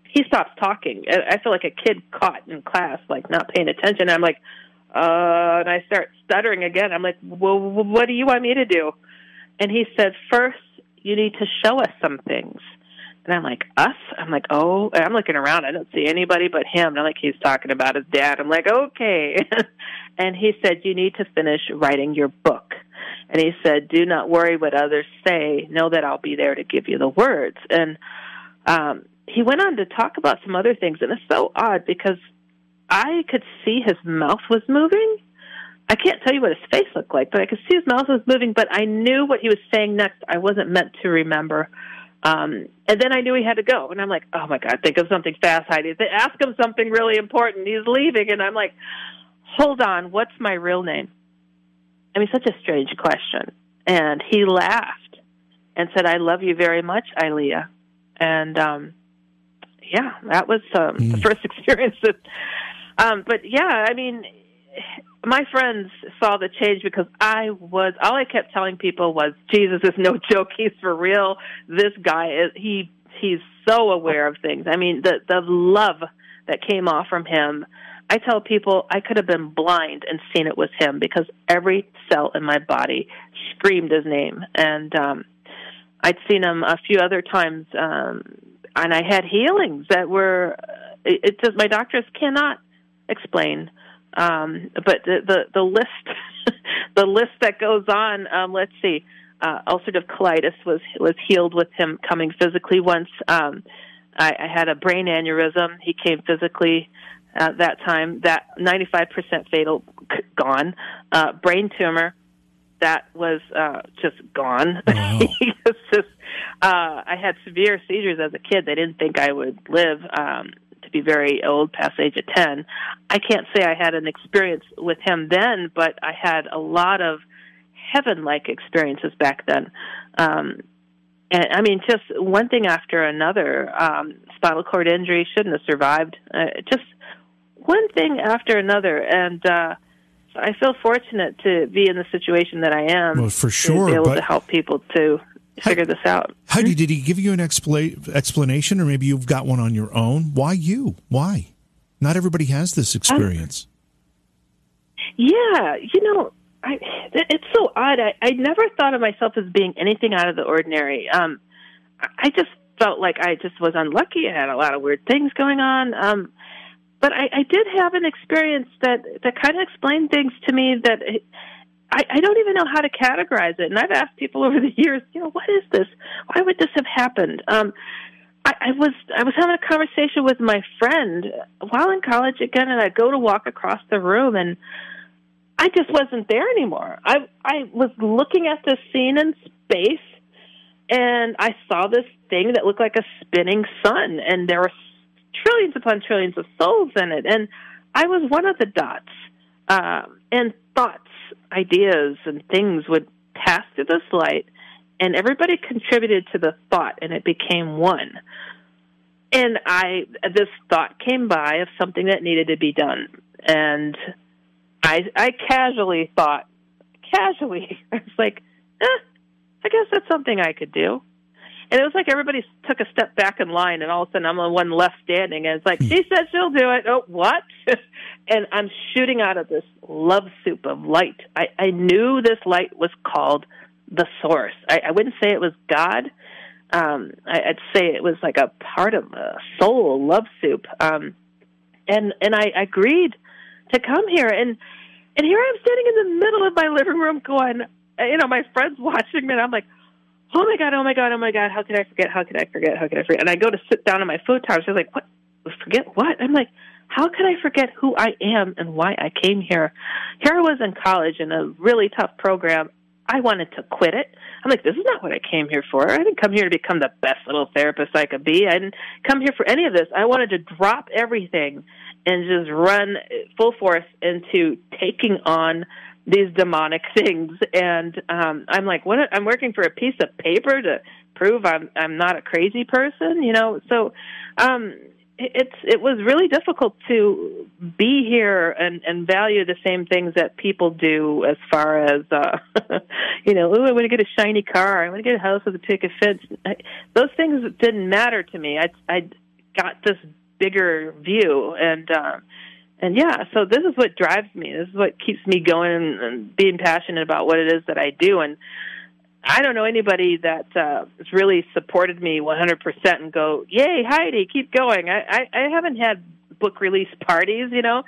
he stops talking. I feel like a kid caught in class, like not paying attention. I'm like, uh, and I start stuttering again. I'm like, well, what do you want me to do? And he said, first, you need to show us some things. And I'm like, us? I'm like, oh, and I'm looking around. I don't see anybody but him. And I'm like, he's talking about his dad. I'm like, okay. and he said, you need to finish writing your book. And he said, Do not worry what others say. Know that I'll be there to give you the words. And um, he went on to talk about some other things. And it's so odd because I could see his mouth was moving. I can't tell you what his face looked like, but I could see his mouth was moving, but I knew what he was saying next. I wasn't meant to remember. Um, and then I knew he had to go. And I'm like, oh my God, think of something fast, Heidi. Ask him something really important. He's leaving. And I'm like, hold on, what's my real name? I mean, such a strange question. And he laughed and said, I love you very much, Ilea. And, um, yeah, that was um, mm. the hmm. first experience that, um, but yeah, I mean, my friends saw the change because I was, all I kept telling people was, Jesus is no joke. He's for real. This guy is, he, he's so aware of things. I mean, the, the love that came off from him I tell people I could have been blind and seen it was him because every cell in my body screamed his name. And um, I'd seen him a few other times, um, and I had healings that were. It, it just my doctors cannot explain. Um, but the the, the list, the list that goes on. Um, let's see. Uh, ulcerative colitis was was healed with him coming physically once. Um, I, I had a brain aneurysm. He came physically at that time. That 95% fatal, gone. Uh, brain tumor, that was uh, just gone. Wow. it's just, uh, I had severe seizures as a kid. They didn't think I would live um, to be very old, past the age of 10. I can't say I had an experience with him then, but I had a lot of heaven like experiences back then. Um, and I mean, just one thing after another. Um, spinal cord injury shouldn't have survived. Uh, just one thing after another, and uh, I feel fortunate to be in the situation that I am. Well, for to sure, be able but- to help people to figure this out. How did, did he give you an expla- explanation, or maybe you've got one on your own? Why you? Why? Not everybody has this experience. Yeah, you know, I, it's so odd. I, I never thought of myself as being anything out of the ordinary. Um, I- I just felt like I just was unlucky. I had a lot of weird things going on. Um, but I, I did have an experience that that kind of explained things to me that it, I, I don't even know how to categorize it. And I've asked people over the years, you know, what is this? Why would this have happened? Um, I, I was I was having a conversation with my friend while in college again, and I go to walk across the room, and I just wasn't there anymore. I I was looking at this scene in space, and I saw this thing that looked like a spinning sun, and there were trillions upon trillions of souls in it, and I was one of the dots. Um, and thoughts, ideas, and things would pass through this light, and everybody contributed to the thought, and it became one. And I, this thought came by of something that needed to be done, and I, I casually thought, casually, I was like, eh, I guess that's something I could do. And it was like everybody took a step back in line, and all of a sudden I'm the one left standing. And it's like, she said she'll do it. Oh, what? and I'm shooting out of this love soup of light. I, I knew this light was called the source. I, I wouldn't say it was God. Um, I, I'd say it was like a part of a soul love soup. Um, and and I agreed to come here, and and here I'm sitting in the middle of my living room, going, you know, my friends watching me, and I'm like, oh my god, oh my god, oh my god, how could I forget? How could I forget? How could I forget? And I go to sit down on my futon. She's like, what? Forget what? I'm like, how could I forget who I am and why I came here? Here I was in college in a really tough program. I wanted to quit it. I'm like, this is not what I came here for. I didn't come here to become the best little therapist I could be. I didn't come here for any of this. I wanted to drop everything and just run full force into taking on these demonic things. And um, I'm like, what? I'm working for a piece of paper to prove I'm I'm not a crazy person, you know. So um, it's it was really difficult to be here and and value the same things that people do as far as uh you know oh i want to get a shiny car i want to get a house with a picket fence I, those things didn't matter to me i i got this bigger view and um and yeah so this is what drives me this is what keeps me going and, and being passionate about what it is that i do and I don't know anybody that uh, has really supported me 100% and go, "Yay, Heidi, keep going." I, I I haven't had book release parties, you know.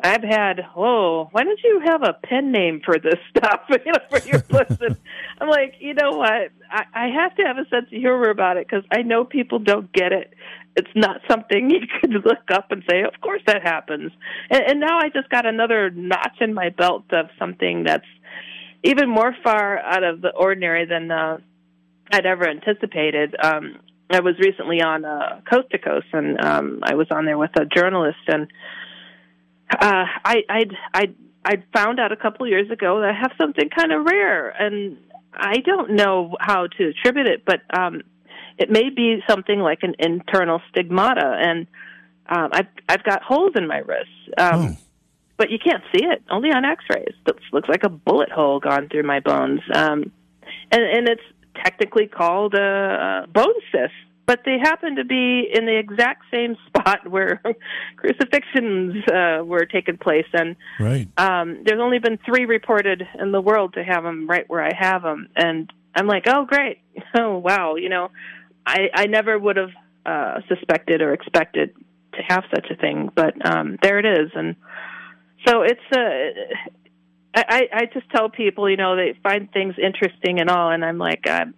I've had, oh, why don't you have a pen name for this stuff, you know, for your books? I'm like, you know what? I, I have to have a sense of humor about it because I know people don't get it. It's not something you could look up and say, of course that happens. And, and now I just got another notch in my belt of something that's even more far out of the ordinary than uh, I'd ever anticipated. Um, I was recently on uh, Coast to Coast, and um, I was on there with a journalist, and uh, I, I'd I'd I'd found out a couple of years ago that I have something kind of rare, and I don't know how to attribute it, but um, it may be something like an internal stigmata, and um, I've I've got holes in my wrists. Um, Oh. but you can't see it only on x-rays it looks like a bullet hole gone through my bones um and and it's technically called a bone cyst but they happen to be in the exact same spot where crucifixions uh, were taking place. And Right. um there's only been three reported in the world to have them right where i have them and i'm like oh great. Oh wow. You know i i never would have uh suspected or expected to have such a thing but um there it is. And so it's uh I, I just tell people, you know, they find things interesting and all, and I'm like, I'm,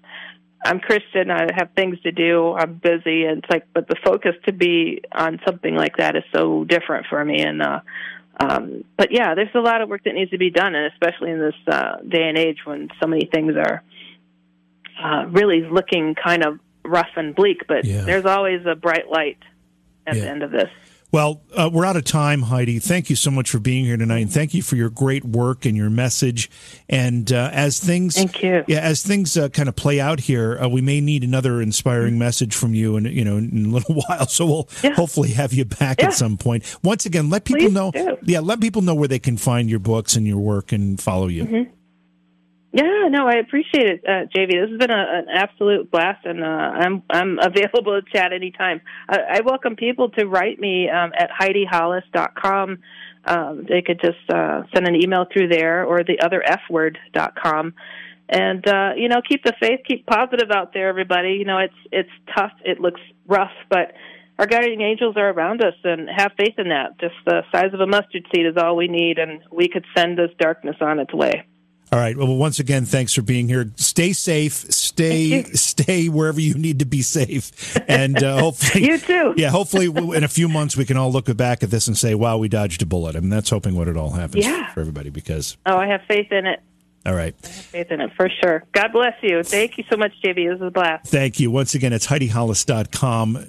I'm Christian. I have things to do. I'm busy, and it's like, but the focus to be on something like that is so different for me. And uh, um, but yeah, there's a lot of work that needs to be done, and especially in this uh, day and age when so many things are uh, really looking kind of rough and bleak. But Yeah. there's always a bright light at Yeah. the end of this. Well, uh, we're out of time, Heidi. Thank you so much for being here tonight, and thank you for your great work and your message. And uh, as things, Thank you. yeah, as things uh, kind of play out here, uh, we may need another inspiring message from you, in you know, in a little while. So we'll Mm-hmm. Yeah. hopefully have you back Yeah. at some point. Once again, let people Please know, do. yeah, let people know where they can find your books and your work and follow you. Mm-hmm. Yeah, no, I appreciate it, uh, JV. This has been a, an absolute blast, and uh, I'm I'm available to chat anytime. I, I welcome people to write me um, at HeidiHollis.com. Um, they could just uh, send an email through there, or the other F word.com. And uh, you know, keep the faith, keep positive out there, everybody. You know, it's it's tough, it looks rough, but our guardian angels are around us, and have faith in that. Just the size of a mustard seed is all we need, and we could send this darkness on its way. All right. Well, once again, thanks for being here. Stay safe. Stay stay wherever you need to be safe, and uh, hopefully You too. Yeah, hopefully in a few months we can all look back at this and say, "Wow, we dodged a bullet." I mean, that's hoping what it all happens Yeah. for everybody. Because Oh, I have faith in it. all right, I have Faith in it for sure. God bless you. Thank you so much, JV. This is a blast. thank you once again. It's HeidiHollis.com.